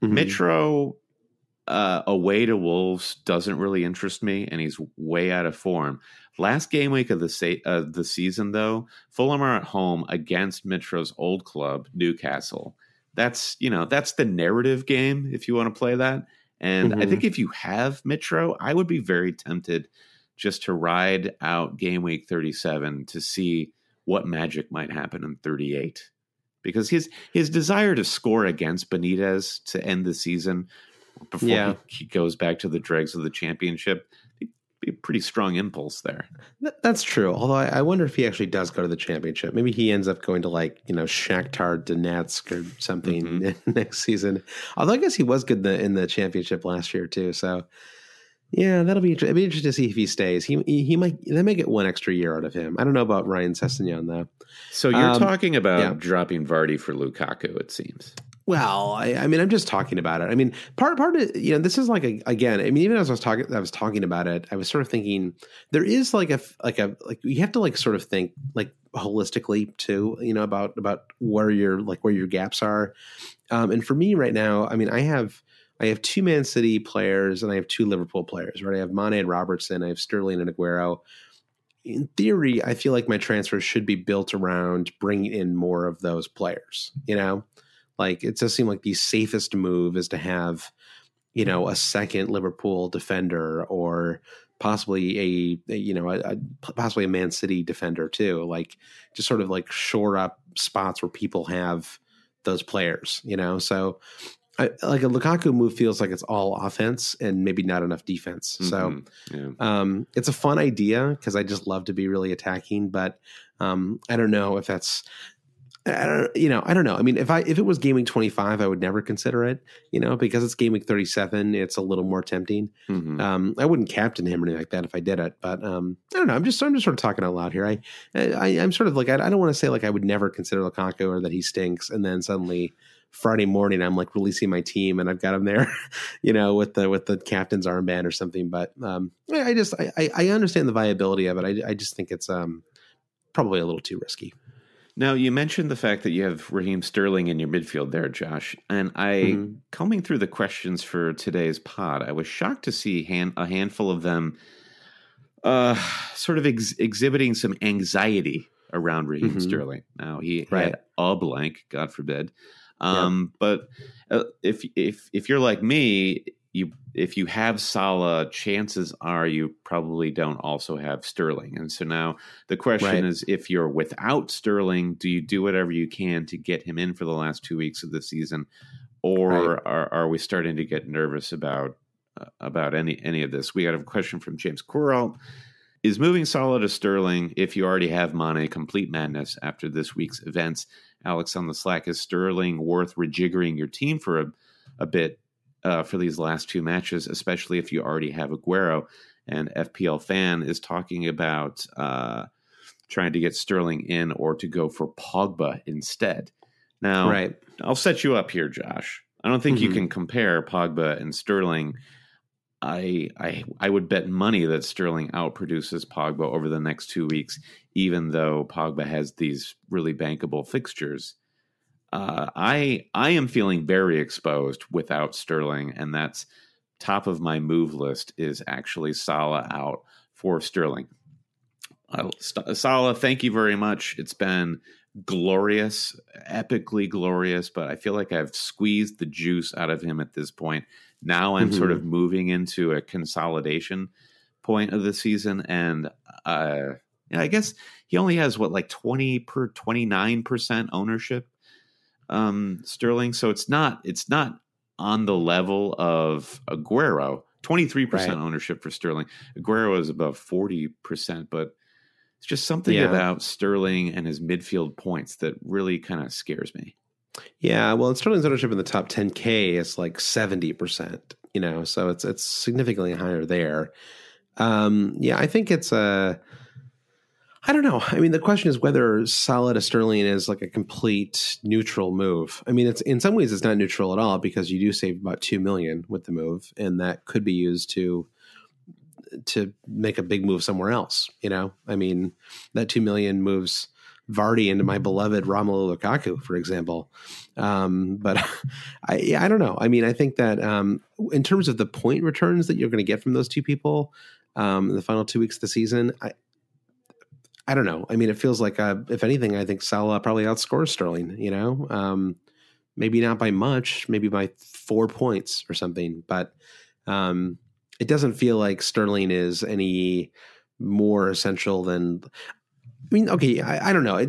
Mm-hmm. Mitro uh, away to Wolves doesn't really interest me, and he's way out of form. Last game week of the se- uh, the season, though, Fulham are at home against Mitro's old club, Newcastle that's you know that's the narrative game if you want to play that. And mm-hmm. I think if you have Mitro, I would be very tempted just to ride out game week 37 to see what magic might happen in 38 because his his desire to score against Benitez to end the season before yeah. he, he, goes back to the dregs of the championship be a pretty strong impulse there. That's true. Although I, I, wonder if he actually does go to the championship. Maybe he ends up going to like you know Shakhtar Donetsk or something mm-hmm. [LAUGHS] next season. Although I guess he was good in the, in the championship last year too. So yeah, that'll be it'll be interesting to see if he stays. He he, he might they may get one extra year out of him. I don't know about Ryan Sessegnon though. So you're um, talking about yeah. dropping Vardy for Lukaku, it seems. Well, I, I, mean, I'm just talking about it. I mean, part part of you know, this is like a, again. I mean, even as I was talking, I was talking about it. I was sort of thinking there is like a like a like you have to like sort of think like holistically too. You know about about where your like where your gaps are. Um, and for me right now, I mean, I have I have two Man City players and I have two Liverpool players. Right, I have Mane and Robertson. I have Sterling and Aguero. In theory, I feel like my transfers should be built around bringing in more of those players. You know like it does seem like the safest move is to have, you know, a second Liverpool defender or possibly a, a you know a, a, possibly a Man City defender too. Like just sort of like shore up spots where people have those players. You know, so I, like a Lukaku move feels like it's all offense and maybe not enough defense. Mm-hmm. So yeah. um, it's a fun idea because I just love to be really attacking, but um, I don't know if that's I don't, you know, I don't know. I mean, if I if it was gaming twenty five, I would never consider it. You know, because it's gaming thirty seven, it's a little more tempting. Mm-hmm. Um, I wouldn't captain him or anything like that if I did it. But um, I don't know. I'm just I'm just sort of talking out loud here. I, I am sort of like I, I don't want to say like I would never consider Lukaku or that he stinks, and then suddenly Friday morning I'm like releasing my team and I've got him there, [LAUGHS] you know, with the with the captain's armband or something. But um, I, I just I, I understand the viability of it. I, I just think it's um probably a little too risky. Now, you mentioned the fact that you have Raheem Sterling in your midfield there, Josh. And I, mm-hmm. combing through the questions for today's pod, I was shocked to see hand, a handful of them uh, sort of ex- exhibiting some anxiety around Raheem mm-hmm. Sterling. Now, he right. had a blank, God forbid. Um, yeah. But uh, if if if you're like me, you if you have Salah, chances are you probably don't also have Sterling. And so now the question right. is if you're without Sterling, do you do whatever you can to get him in for the last two weeks of the season? Or right. are, are we starting to get nervous about uh, about any any of this? We got a question from James Coral. Is moving Salah to Sterling if you already have Mane complete madness after this week's events? Alex on the Slack, is Sterling worth rejiggering your team for a, a bit uh, for these last two matches, especially if you already have Aguero. And FPL fan is talking about uh, trying to get Sterling in or to go for Pogba instead. Now, right. I'll set you up here, Josh. I don't think mm-hmm. you can compare Pogba and Sterling. I, I I would bet money that Sterling outproduces Pogba over the next two weeks, even though Pogba has these really bankable fixtures uh, I I am feeling very exposed without Sterling, and that's top of my move list is actually Salah out for Sterling. Uh, Salah, thank you very much. It's been glorious, epically glorious, but I feel like I've squeezed the juice out of him at this point. Now I'm mm-hmm. sort of moving into a consolidation point of the season, and uh, I guess he only has what like twenty per twenty nine percent ownership, um, Sterling. So it's not it's not on the level of Aguero. Twenty three percent ownership for Sterling. Aguero is above forty percent, but it's just something yeah. about Sterling and his midfield points that really kind of scares me. Yeah, well, Sterling's ownership in the top 10k is like 70%, you know, so it's it's significantly higher there. Um, yeah, I think it's a I don't know. I mean, the question is whether to Sterling is like a complete neutral move. I mean, it's in some ways it's not neutral at all because you do save about 2 million with the move and that could be used to to make a big move somewhere else. You know, I mean, that two million moves Vardy into my beloved Romelu Lukaku, for example. Um, but [LAUGHS] I, I don't know. I mean, I think that um, in terms of the point returns that you're going to get from those two people um, in the final two weeks of the season, I, I don't know. I mean, it feels like, uh, if anything, I think Salah probably outscores Sterling. You know, um, maybe not by much, maybe by four points or something, but. Um, it doesn't feel like Sterling is any more essential than. I mean, okay, I, I don't know. I,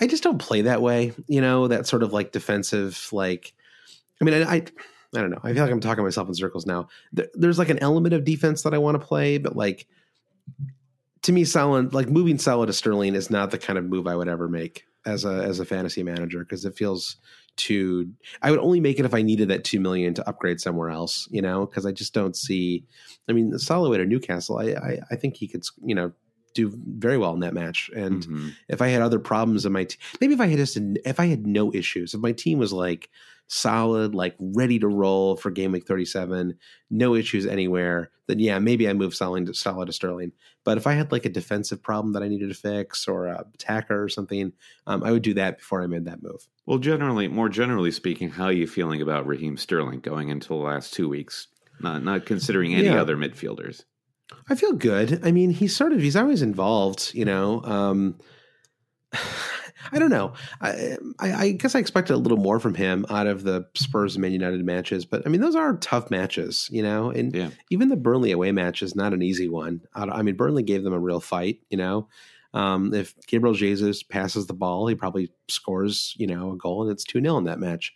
I just don't play that way. You know, that sort of like defensive, like. I mean, I, I I don't know. I feel like I'm talking myself in circles now. There's like an element of defense that I want to play, but like to me, Salah, like moving Salah to Sterling is not the kind of move I would ever make as a as a fantasy manager because it feels to I would only make it if I needed that two million to upgrade somewhere else, you know, because I just don't see. I mean, Soloway at Newcastle, I, I, I think he could, you know, do very well in that match. And mm-hmm. if I had other problems in my team, maybe if I had just if I had no issues, if my team was like Salah, like ready to roll for game week 37, no issues anywhere, then yeah, maybe I move Salah to solid to Sterling. But if I had like a defensive problem that I needed to fix or a attacker or something, um, I would do that before I made that move. Well, generally, more generally speaking, how are you feeling about Raheem Sterling going into the last two weeks? Not not considering any yeah. other midfielders. I feel good. I mean, he's sort of he's always involved, you know. Um, [SIGHS] I don't know. I, I, I, guess I expected a little more from him out of the Spurs and Man United matches, but I mean, those are tough matches, you know. And yeah. even the Burnley away match is not an easy one. I mean, Burnley gave them a real fight, you know. Um, if Gabriel Jesus passes the ball, he probably scores, you know, a goal, and it's two 0 in that match.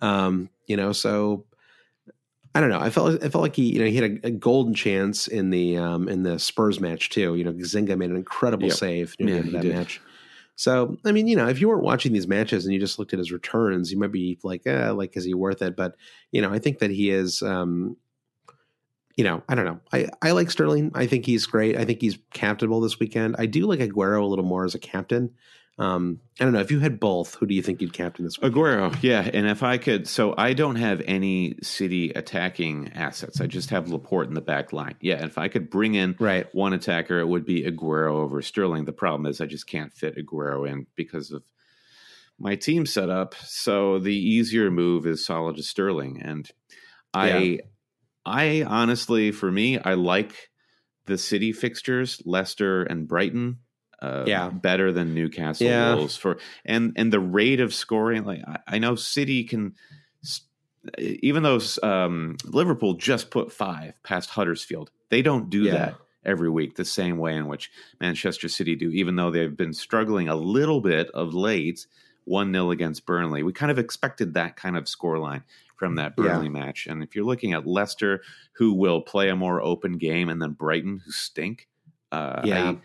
Um, you know, so I don't know. I felt I felt like he, you know, he had a, a golden chance in the um, in the Spurs match too. You know, Zinga made an incredible yep. save near yeah, the end of that did. match. So, I mean, you know, if you weren't watching these matches and you just looked at his returns, you might be like, eh, like, is he worth it? But, you know, I think that he is, um, you know, I don't know. I, I like Sterling. I think he's great. I think he's captainable this weekend. I do like Aguero a little more as a captain. Um, I don't know if you had both. Who do you think you'd captain this week? Aguero, yeah. And if I could, so I don't have any City attacking assets. I just have Laporte in the back line. Yeah, if I could bring in right. one attacker, it would be Aguero over Sterling. The problem is I just can't fit Aguero in because of my team setup. So the easier move is Salah to Sterling, and I, yeah. I honestly, for me, I like the City fixtures, Leicester and Brighton uh, yeah. better than Newcastle yeah. Wolves for and and the rate of scoring. Like I, I know City can, even though um, Liverpool just put five past Huddersfield, they don't do yeah. that every week the same way in which Manchester City do. Even though they've been struggling a little bit of late, one 0 against Burnley, we kind of expected that kind of scoreline from that Burnley yeah. match. And if you're looking at Leicester, who will play a more open game, and then Brighton, who stink. Uh, yeah. I,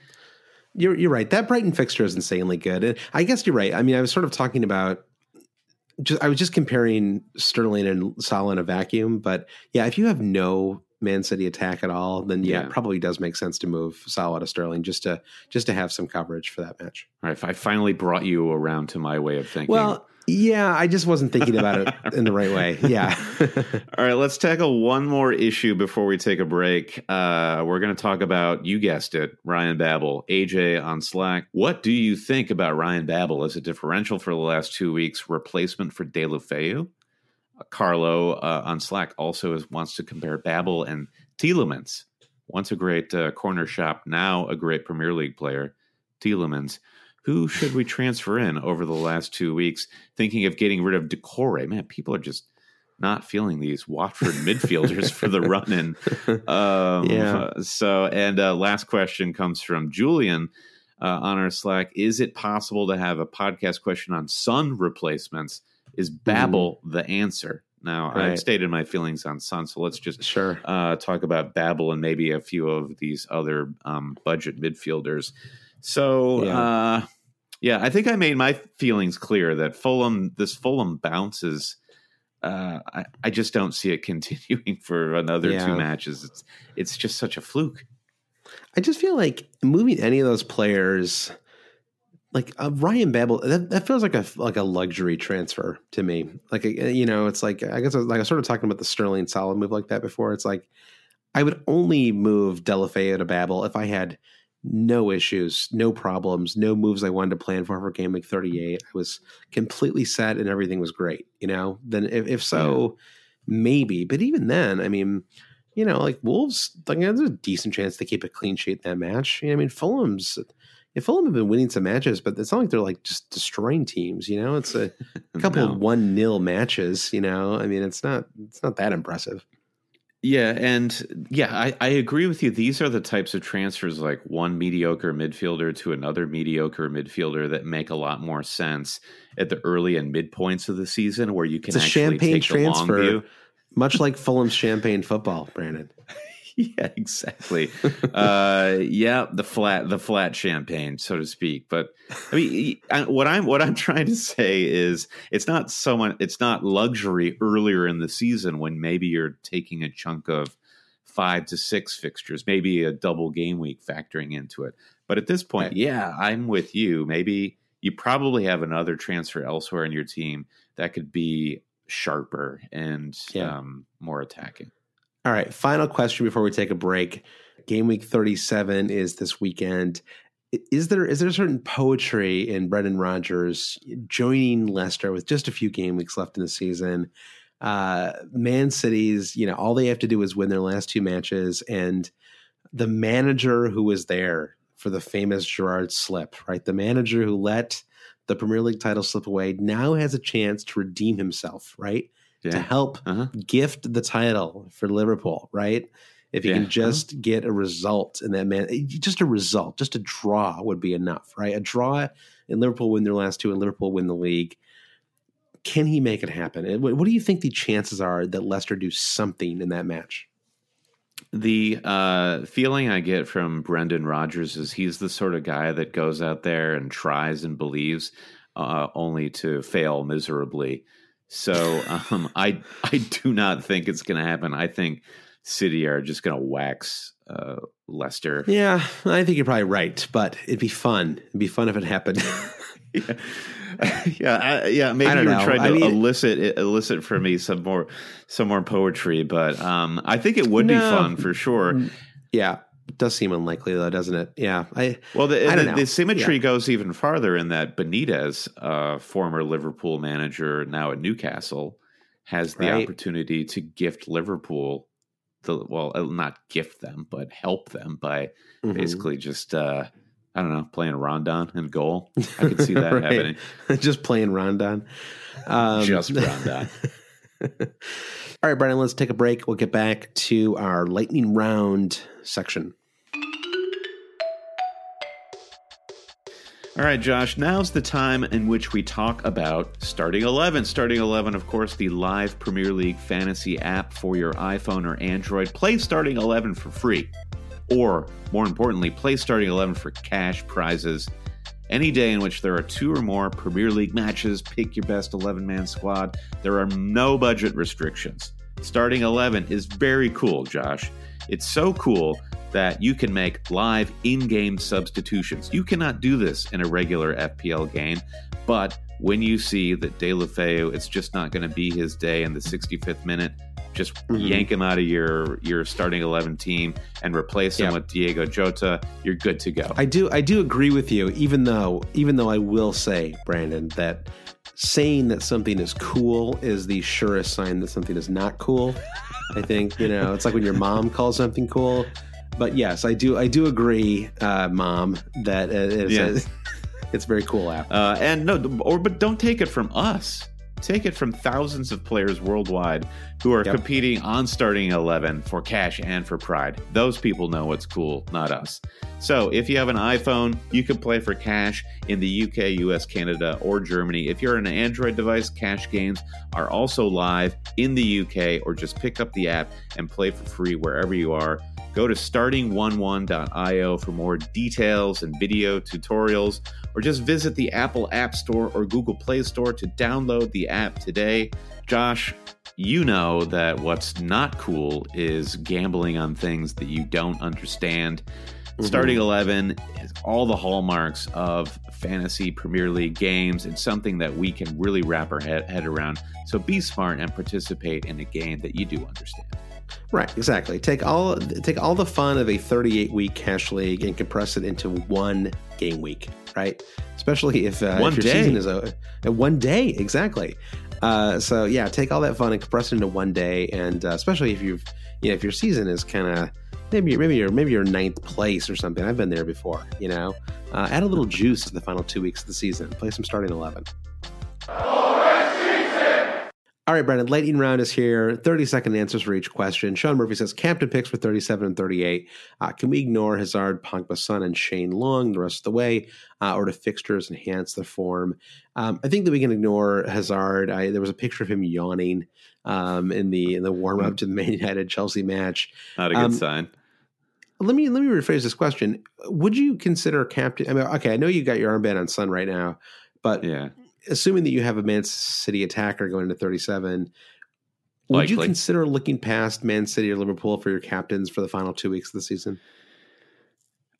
you're you're right. That Brighton fixture is insanely good. And I guess you're right. I mean, I was sort of talking about just I was just comparing Sterling and Salah in a vacuum, but yeah, if you have no Man City attack at all, then yeah, yeah. it probably does make sense to move Salah to Sterling just to just to have some coverage for that match. All right, I finally brought you around to my way of thinking. Well, yeah, I just wasn't thinking about it [LAUGHS] in the right way. Yeah. [LAUGHS] All right, let's tackle one more issue before we take a break. Uh, we're going to talk about, you guessed it, Ryan Babel, AJ on Slack. What do you think about Ryan Babel as a differential for the last two weeks, replacement for Deulofeu? Uh, Carlo uh, on Slack also is, wants to compare Babel and Tielemans. Once a great uh, corner shop, now a great Premier League player, Tielemans who should we transfer in over the last two weeks? Thinking of getting rid of Doucouré. Man, people are just not feeling these Watford [LAUGHS] midfielders for the run in. Um, yeah. So, and uh, last question comes from Julian uh, on our Slack. Is it possible to have a podcast question on Son replacements? Is Babel mm. the answer? Now, right. I've stated my feelings on Son, so let's just sure uh, talk about Babel and maybe a few of these other um, budget midfielders. So, yeah. Uh, yeah, I think I made my feelings clear that Fulham, this Fulham bounces. Uh, I, I, just don't see it [LAUGHS] continuing for another yeah. two matches. It's it's just such a fluke. I just feel like moving any of those players, like uh, Ryan Babel, that, that feels like a like a luxury transfer to me. Like a, you know, it's like I guess like I was sort of talking about the Sterling Salah move like that before. It's like I would only move Deulofeu to Babel if I had no issues, no problems, no moves I wanted to plan for for game week 38. I was completely set and everything was great, you know? Then if, if so, yeah. maybe. But even then, I mean, you know, like Wolves, like there's a decent chance to keep a clean sheet in that match. You know, I mean, Fulham's if Fulham have been winning some matches, but it's not like they're like just destroying teams. You know, it's a [LAUGHS] couple no. of one nil matches. You know, I mean, it's not it's not that impressive. Yeah, and yeah, I, I agree with you. These are the types of transfers like one mediocre midfielder to another mediocre midfielder that make a lot more sense at the early and mid points of the season where you can it's a champagne transfer, much like [LAUGHS] Fulham's champagne football, Brandon. [LAUGHS] yeah, exactly. uh, yeah, the flat, the flat champagne, so to speak. But I mean, what I'm what I'm trying to say is, it's not so much. It's not luxury earlier in the season when maybe you're taking a chunk of five to six fixtures, maybe a double game week factoring into it. But at this point, yeah, I'm with you. Maybe you probably have another transfer elsewhere in your team that could be sharper and yeah. um, more attacking. All right, final question before we take a break. Game week 37 is this weekend. Is there is there a certain poetry in Brendan Rodgers joining Leicester with just a few game weeks left in the season? Uh, Man City's, you know, all they have to do is win their last two matches, and the manager who was there for the famous Gerrard slip, right? The manager who let the Premier League title slip away now has a chance to redeem himself, right? Yeah. to help uh-huh. gift the title for Liverpool, right? If you yeah. can just uh-huh. get a result in that man, eh, just a result, just a draw would be enough, right? A draw and Liverpool win their last two and Liverpool win the league. Can he make it happen? What do you think the chances are that Leicester do something in that match? The uh, feeling I get from Brendan Rodgers is he's the sort of guy that goes out there and tries and believes, uh, only to fail miserably. So um, I I do not think it's going to happen. I think City are just going to wax uh, Leicester. Yeah, I think you're probably right, but it'd be fun. It'd be fun if it happened. [LAUGHS] yeah, [LAUGHS] yeah, I, yeah. Maybe you're know. trying to I mean, elicit elicit from me some more some more poetry, but um, I think it would no, be fun for sure. Yeah, does seem unlikely though, doesn't it? Yeah. I well, the, I the, the symmetry yeah. goes even farther in that Benitez, uh, former Liverpool manager, now at Newcastle, has the right. opportunity to gift Liverpool the well, uh, not gift them, but help them by mm-hmm. basically just uh, I don't know, playing Rondon in goal. I could see [LAUGHS] that right. happening. [LAUGHS] just playing Rondon. Um, just [LAUGHS] Rondon. All right, Brian, let's take a break. We'll get back to our lightning round section. All right, Josh, now's the time in which we talk about Starting 11. Starting 11, of course, the live Premier League fantasy app for your iPhone or Android. Play Starting 11 for free. Or, more importantly, play Starting 11 for cash prizes. Any day in which there are two or more Premier League matches, pick your best 11 man squad. There are no budget restrictions. Starting 11 is very cool, Josh. It's so cool that you can make live in game substitutions. You cannot do this in a regular FPL game, but when you see that Deulofeu, it's just not going to be his day in the 65th minute, just mm-hmm. yank him out of your your starting 11 team and replace him with Diogo Jota, you're good to go. I do I do agree with you even though even though I will say Brandon that saying that something is cool is the surest sign that something is not cool. I think, you know, it's like when your mom calls something cool but yes, I do. I do agree, uh, Mom, that it is. Yeah. [LAUGHS] it's a very cool app. Uh, and no, or but don't take it from us. Take it from thousands of players worldwide who are yep. competing on starting 11 for cash and for pride. Those people know what's cool, not us. So if you have an iPhone, you can play for cash in the UK, US, Canada, or Germany. If you're an Android device, cash games are also live in the UK, or just pick up the app and play for free wherever you are. Go to starting11.io for more details and video tutorials, or just visit the Apple App Store or Google Play Store to download the app today. Josh, you know that what's not cool is gambling on things that you don't understand. Mm-hmm. Starting 11 is all the hallmarks of fantasy Premier League games. and something that we can really wrap our head, head around. So be smart and participate in a game that you do understand. Right, exactly. Take all take all the fun of a 38 week cash league and compress it into one game week, right? Especially if, uh, one if your day. season is a, a one day, exactly. Uh, so yeah, take all that fun and compress it into one day, and uh, especially if you've you know if your season is kind of maybe maybe you're maybe you're ninth place or something. I've been there before, you know. Uh, add a little juice to the final two weeks of the season. Play some starting eleven. All right, Brendan, lightning round is here. 30 second answers for each question. Sean Murphy says captain picks for 37 and 38. Uh, can we ignore Hazard, Pogba, Son, and Shane Long the rest of the way, uh, or do fixtures enhance the form? Um, I think that we can ignore Hazard. I, there was a picture of him yawning um, in the in the warm up to the Man United Chelsea match. Not a good um, sign. Let me let me rephrase this question. Would you consider captain? I mean, okay, I know you got your armband on Son right now, but yeah assuming that you have a Man City attacker going to 37, would Likely. you consider looking past Man City or Liverpool for your captains for the final two weeks of the season?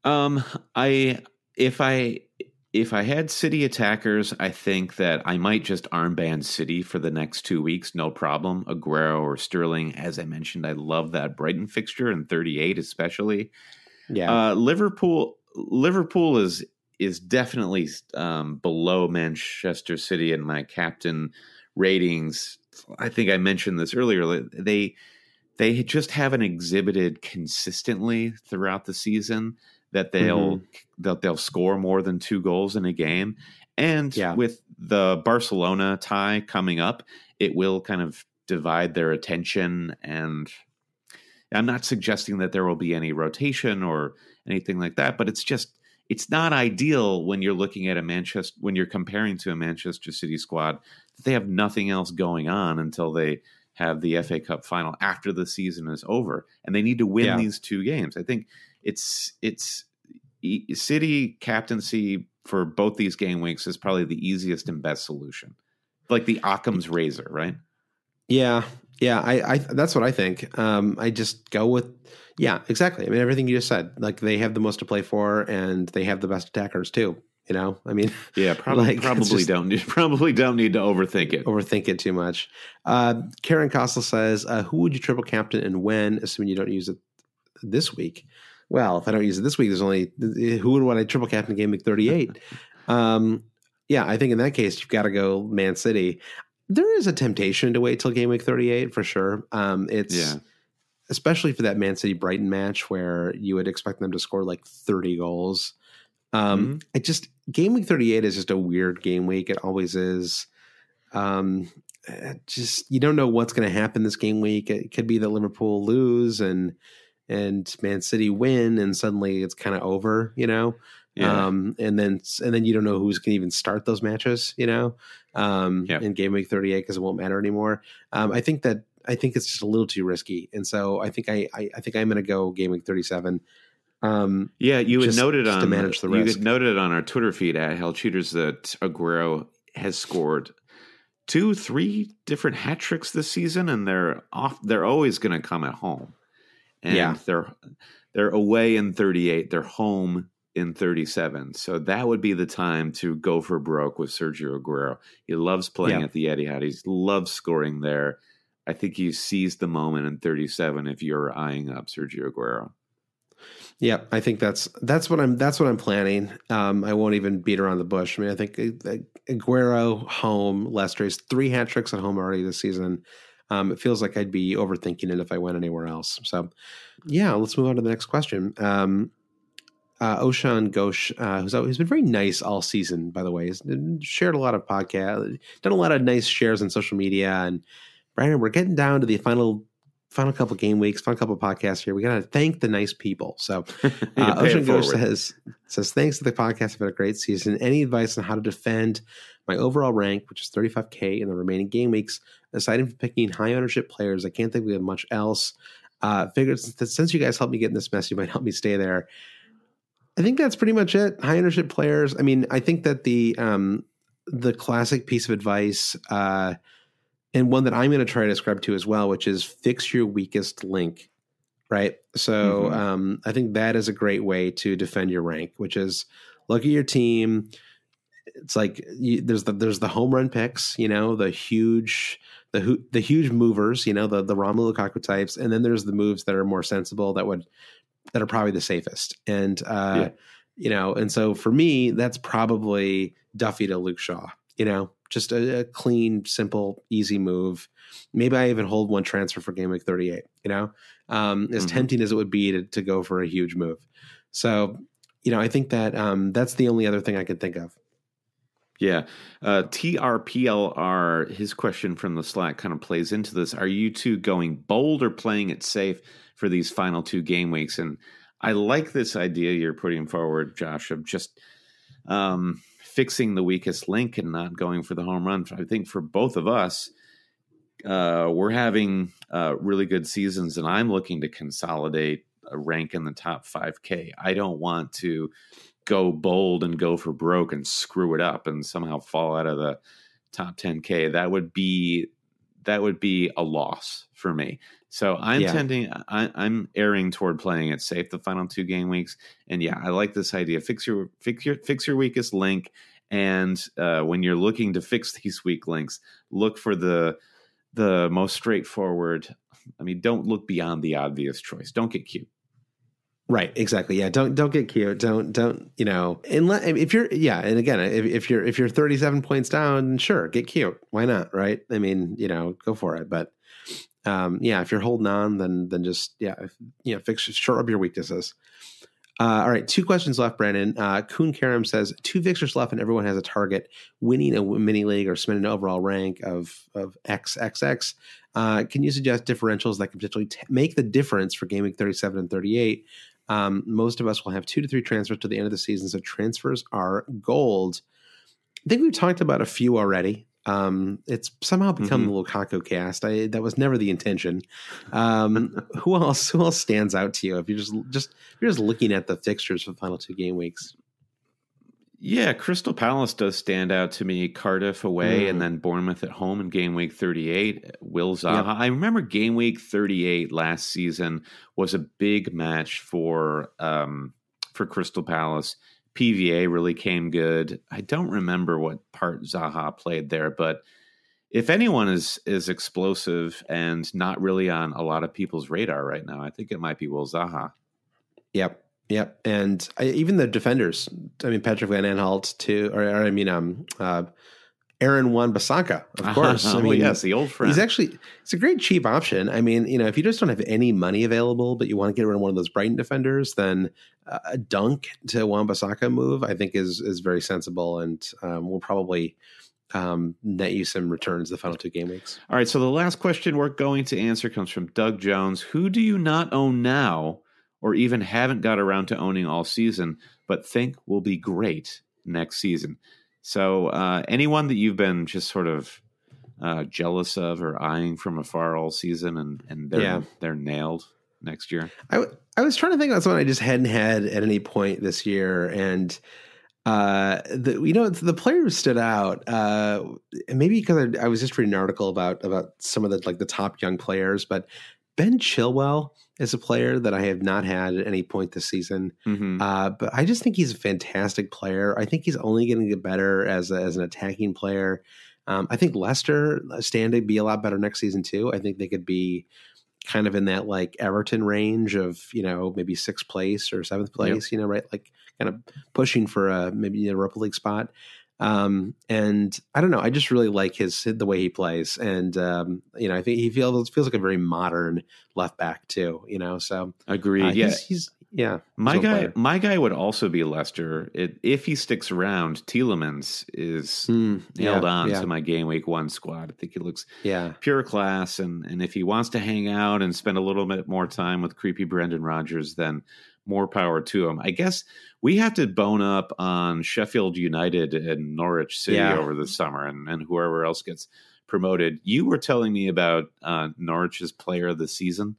Um, I if I if I had City attackers, I think that I might just armband City for the next two weeks, no problem. Aguero or Sterling, as I mentioned, I love that Brighton fixture in 38, especially. Yeah, uh, Liverpool. Liverpool is is definitely um, below Manchester City in my captain ratings. I think I mentioned this earlier. They they just haven't exhibited consistently throughout the season that they'll mm-hmm. that they'll score more than two goals in a game. And yeah. with the Barcelona tie coming up, it will kind of divide their attention. And I'm not suggesting that there will be any rotation or anything like that, but it's just it's not ideal when you're looking at a Manchester when you're comparing to a Manchester City squad that they have nothing else going on until they have the FA Cup final after the season is over and they need to win yeah. these two games. I think it's it's City captaincy for both these game weeks is probably the easiest and best solution. Like the Occam's razor, right? Yeah. Yeah, I, I that's what I think. Um, I just go with yeah, exactly. I mean, everything you just said. Like they have the most to play for, and they have the best attackers too. You know, I mean, [LAUGHS] yeah, probably like, probably just, don't need, [LAUGHS] probably don't need to overthink it. Overthink it too much. Uh, Karen Costle says, uh, "Who would you triple captain and when? Assuming you don't use it this week. Well, if I don't use it this week, there's only who would want a triple captain game week 38. [LAUGHS] um, yeah, I think in that case you've got to go Man City. There is a temptation to wait till game week 38 for sure. Um, it's yeah especially for that Man City Brighton match where you would expect them to score like 30 goals. Um, mm-hmm. It just game week 38 is just a weird game week. It always is. Um, just you don't know what's going to happen this game week. It could be that Liverpool lose and and Man City win, and suddenly it's kind of over. You know. Yeah. Um, and then and then you don't know who's going to even start those matches, you know, um, yep. in game week 38 because it won't matter anymore. Um, I think that I think it's just a little too risky, and so I think I I, I think I'm going to go game week 37. Um, yeah, you had noted on to manage the risk. You had noted on our Twitter feed at Hell Cheaters that Aguero has scored two, three different hat tricks this season, and they're off. They're always going to come at home, and yeah. they're they're away in 38. They're home in 37. So that would be the time to go for broke with Sergio Aguero. He loves playing yeah. at the Etihad. He loves scoring there. I think he seized the moment in 37 if you're eyeing up Sergio Aguero. Yeah, I think that's that's what I'm that's what I'm planning. Um, I won't even beat around the bush. I mean, I think uh, Aguero home, Leicester is three hat tricks at home already this season. Um, it feels like I'd be overthinking it if I went anywhere else. So, yeah, let's move on to the next question. Um, uh, Oshan Ghosh, uh, who's, who's been very nice all season, by the way. He's shared a lot of podcasts, done a lot of nice shares on social media. And Brandon, we're getting down to the final final couple game weeks, final couple podcasts here. We got to thank the nice people. So [LAUGHS] uh, Oshan Ghosh says says thanks to the podcast. Have been a great season. Any advice on how to defend my overall rank, which is 35k in the remaining game weeks? Aside from picking high ownership players, I can't think we have much else. Uh, figured since, since you guys helped me get in this mess, you might help me stay there. I think that's pretty much it. High ownership players. I mean, I think that the um, the classic piece of advice, uh, and one that I'm going to try to describe to as well, which is fix your weakest link. Right. So mm-hmm. um, I think that is a great way to defend your rank, which is look at your team. It's like you, there's the there's the home run picks, you know, the huge the the huge movers, you know, the the Romelu Lukaku types, and then there's the moves that are more sensible that would that are probably the safest. And uh, yeah. you know, and so for me, that's probably Duffy to Luke Shaw. You know, just a, a, clean, simple, easy move. Maybe I even hold one transfer for game week 38. You know, um, as mm-hmm. tempting as it would be to, to go for a huge move. So, you know, I think that um, that's the only other thing I could think of. Yeah. Uh, TRPLR, his question from the Slack kind of plays into this. Are you two going bold or playing it safe for these final two game weeks? And I like this idea you're putting forward, Josh, of just um, fixing the weakest link and not going for the home run. I think for both of us, uh, we're having uh, really good seasons, and I'm looking to consolidate a rank in the top 5K. I don't want to go bold and go for broke and screw it up and somehow fall out of the top 10k that would be that would be a loss for me. So i'm yeah. tending I, am erring toward playing it safe the final two game weeks. And yeah i like this idea. Fix your fix your fix your weakest link. And uh, when you're looking to fix [LAUGHS] these weak links look for the the most straightforward i mean don't look beyond the obvious choice. Don't get cute Right, exactly. Yeah, don't don't get cute. Don't don't you know? Unless if you're yeah, and again, if, if you're if you're 37 points down, sure, get cute. Why not? Right? I mean, you know, go for it. But um, yeah, if you're holding on, then then just yeah, if, you know, fix short up your weaknesses. Uh, all right, two questions left, Brandon. Uh, Kuhn Karam says two victors left, and everyone has a target: winning a mini league or submitting an overall rank of of XXX. Uh, can you suggest differentials that can potentially t- make the difference for week 37 and 38? Um, most of us will have two to three transfers to the end of the season, so transfers are gold. I think we've talked about a few already. Um, it's somehow become mm-hmm. the Lukaku cast. I, that was never the intention. Um, [LAUGHS] who else? Who else stands out to you? If you're just just if you're just looking at the fixtures for the final two game weeks. Yeah, Crystal Palace does stand out to me. Cardiff away mm. and then Bournemouth at home in game week 38. Will Zaha. Yep. I remember game week 38 last season was a big match for um, for Crystal Palace. PVA really came good. I don't remember what part Zaha played there, but if anyone is is explosive and not really on a lot of people's radar right now, I think it might be Will Zaha. Yep. Yep, and I, even the defenders. I mean, Patrick Van Aanholt too, or, or I mean, um, uh, Aaron Wan-Bissaka, of course. I [LAUGHS] mean, yes, the old friend. He's actually it's a great cheap option. I mean, you know, if you just don't have any money available, but you want to get rid of one of those Brighton defenders, then uh, a Dunk to Wan-Bissaka move, I think, is is very sensible, and um, will probably um, net you some returns the final two game weeks. All right, so the last question we're going to answer comes from Doug Jones. Who do you not own now? Or even haven't got around to owning all season, but think will be great next season. So, uh, anyone that you've been just sort of uh, jealous of or eyeing from afar all season, and and they're yeah. they're nailed next year. I, w- I was trying to think about someone I just hadn't had at any point this year, and uh, the you know the player who stood out, uh, maybe because I, I was just reading an article about about some of the like the top young players, but Ben Chilwell is a player that I have not had at any point this season. Mm-hmm. Uh, but I just think he's a fantastic player. I think he's only going to get better as, a, as an attacking player. Um, I think Leicester uh, stand to be a lot better next season too. I think they could be kind of in that like Everton range of you know maybe sixth place or seventh place. Yep. You know, right? Like kind of pushing for a maybe a Europa League spot. Um, and I don't know, I just really like his the way he plays, and um, you know, I think he feels feels like a very modern left back too. You know, so agreed. Uh, yeah, he's, he's yeah. My guy, my guy would also be Leicester. It, if he sticks around, Tielemans is mm, nailed yeah, on yeah. to my game week one squad. I think he looks yeah pure class, and and if he wants to hang out and spend a little bit more time with creepy Brendan Rodgers, then more power to them. I guess we have to bone up on Sheffield United and Norwich City yeah. over the summer, and and whoever else gets promoted. You were telling me about uh, Norwich's player of the season,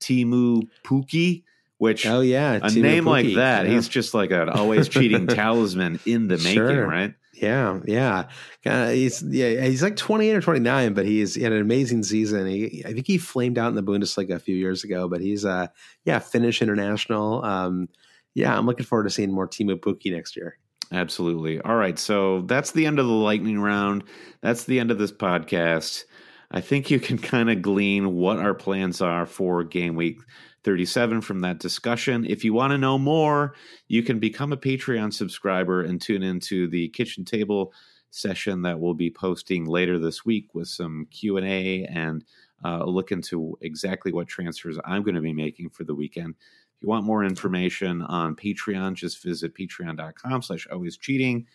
Teemu Pukki. Which oh yeah, a Teemu name Pukki. like that, yeah. he's just like an always cheating [LAUGHS] talisman in the making, sure. right? Yeah, yeah. Uh, he's yeah, he's like 28 or 29, but he's he had an amazing season. He, I think he flamed out in the Bundesliga a few years ago, but he's uh yeah, Finnish international. Um, yeah, I'm looking forward to seeing more Teemu Pukki next year. Absolutely. All right, so that's the end of the lightning round. That's the end of this podcast. I think you can kind of glean what our plans are for game week 37 from that discussion. If you want to know more, you can become a Patreon subscriber and tune into the kitchen table session that we'll be posting later this week with some Q&A and uh, look into exactly what transfers I'm going to be making for the weekend. If you want more information on Patreon, just visit patreon.com slash always cheating.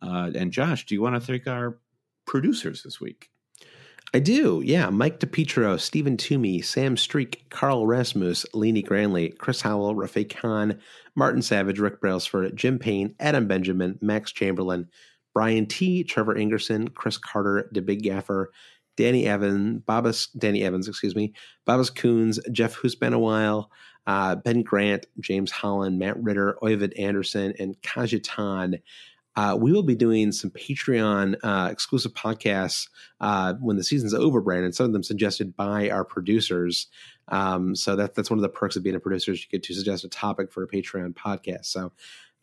Uh, and Josh, do you want to thank our producers this week? I do, yeah. Mike DePietro, Stephen Toomey, Sam Streak, Carl Rasmus, Leanie Granley, Chris Howell, Rafe Khan, Martin Savage, Rick Brailsford, Jim Payne, Adam Benjamin, Max Chamberlain, Brian T, Trevor Ingerson, Chris Carter, The Big Gaffer, Danny Evans, Babas, Danny Evans, excuse me, Babas Coons, Jeff who's been a while, uh, Ben Grant, James Holland, Matt Ritter, Oyvid Anderson, and Kajitan uh, we will be doing some Patreon uh, exclusive podcasts uh, when the season's over, Brandon. Some of them suggested by our producers. Um, so that, that's one of the perks of being a producer is you get to suggest a topic for a Patreon podcast. So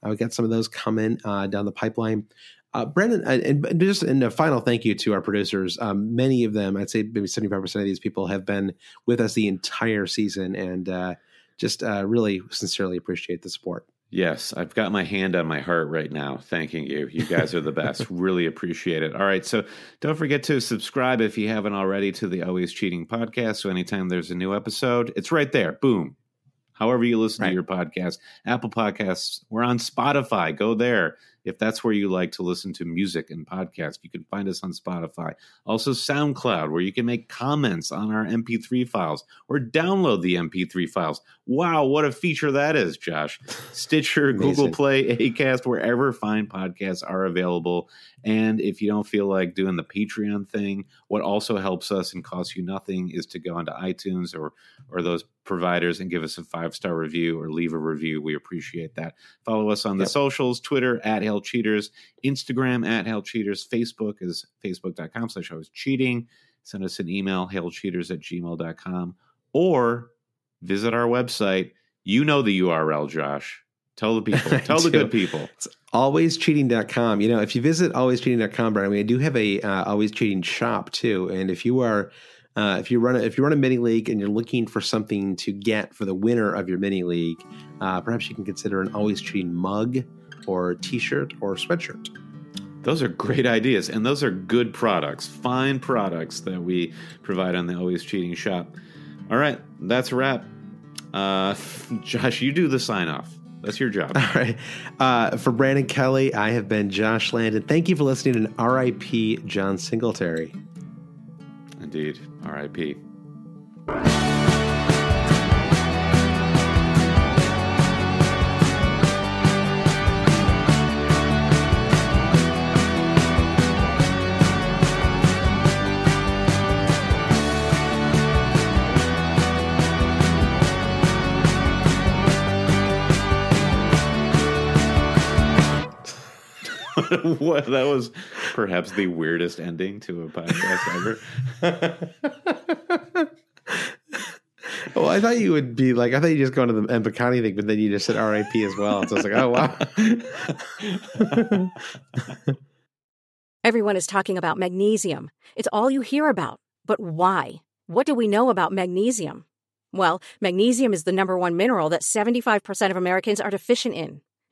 uh, we got some of those coming uh, down the pipeline. Uh, Brendan, and, and, just in a final thank you to our producers. Um, many of them, I'd say maybe 75% of these people have been with us the entire season and just really sincerely appreciate the support. Yes, I've got my hand on my heart right now, thanking you. You guys are the best. [LAUGHS] really appreciate it. All right, so don't forget to subscribe if you haven't already to the Always Cheating podcast. So anytime there's a new episode, it's right there. Boom. However you listen right. to your podcast, Apple Podcasts, we're on Spotify. Go there if that's where you like to listen to music and podcasts, you can find us on Spotify. Also, SoundCloud, where you can make comments on our MP3 files or download the MP3 files. Wow, what a feature that is, Josh. [LAUGHS] Stitcher, Google Play, Acast, wherever fine podcasts are available. And if you don't feel like doing the Patreon thing, what also helps us and costs you nothing is to go onto iTunes or or those providers and give us a five star review or leave a review. We appreciate that. Follow us on the yep. socials Twitter at Hail Cheaters, Instagram at Hail Cheaters, Facebook is facebook.com slash always cheating. Send us an email, hailcheaters at gmail.com, or visit our website. You know the URL, Josh. Tell the people. [LAUGHS] Tell the good people. It's alwayscheating.com. You know, if you visit alwayscheating.com, Brian, I do have a uh, always cheating shop too. And if you are uh, if you run a, if you run a mini league and you're looking for something to get for the winner of your mini league, uh, perhaps you can consider an always cheating mug or t-shirt or sweatshirt. Those are great ideas, and those are good products, fine products that we provide on the Always Cheating shop. All right, that's a wrap. Uh, [LAUGHS] Josh, you do the sign off. That's your job. [LAUGHS] All right. Uh, for Brandon Kelly, I have been Josh Landon. Thank you for listening, and R.I.P. John Singletary. Indeed. R.I.P. [LAUGHS] what that was perhaps the weirdest ending to a podcast ever. well, [LAUGHS] oh, I thought you would be like I thought you just go into the Empacani thing, but then you just said RIP as well. So I was like, oh wow. [LAUGHS] Everyone is talking about magnesium. It's all you hear about. But why? What do we know about magnesium? Well, magnesium is the number one mineral that 75% of Americans are deficient in.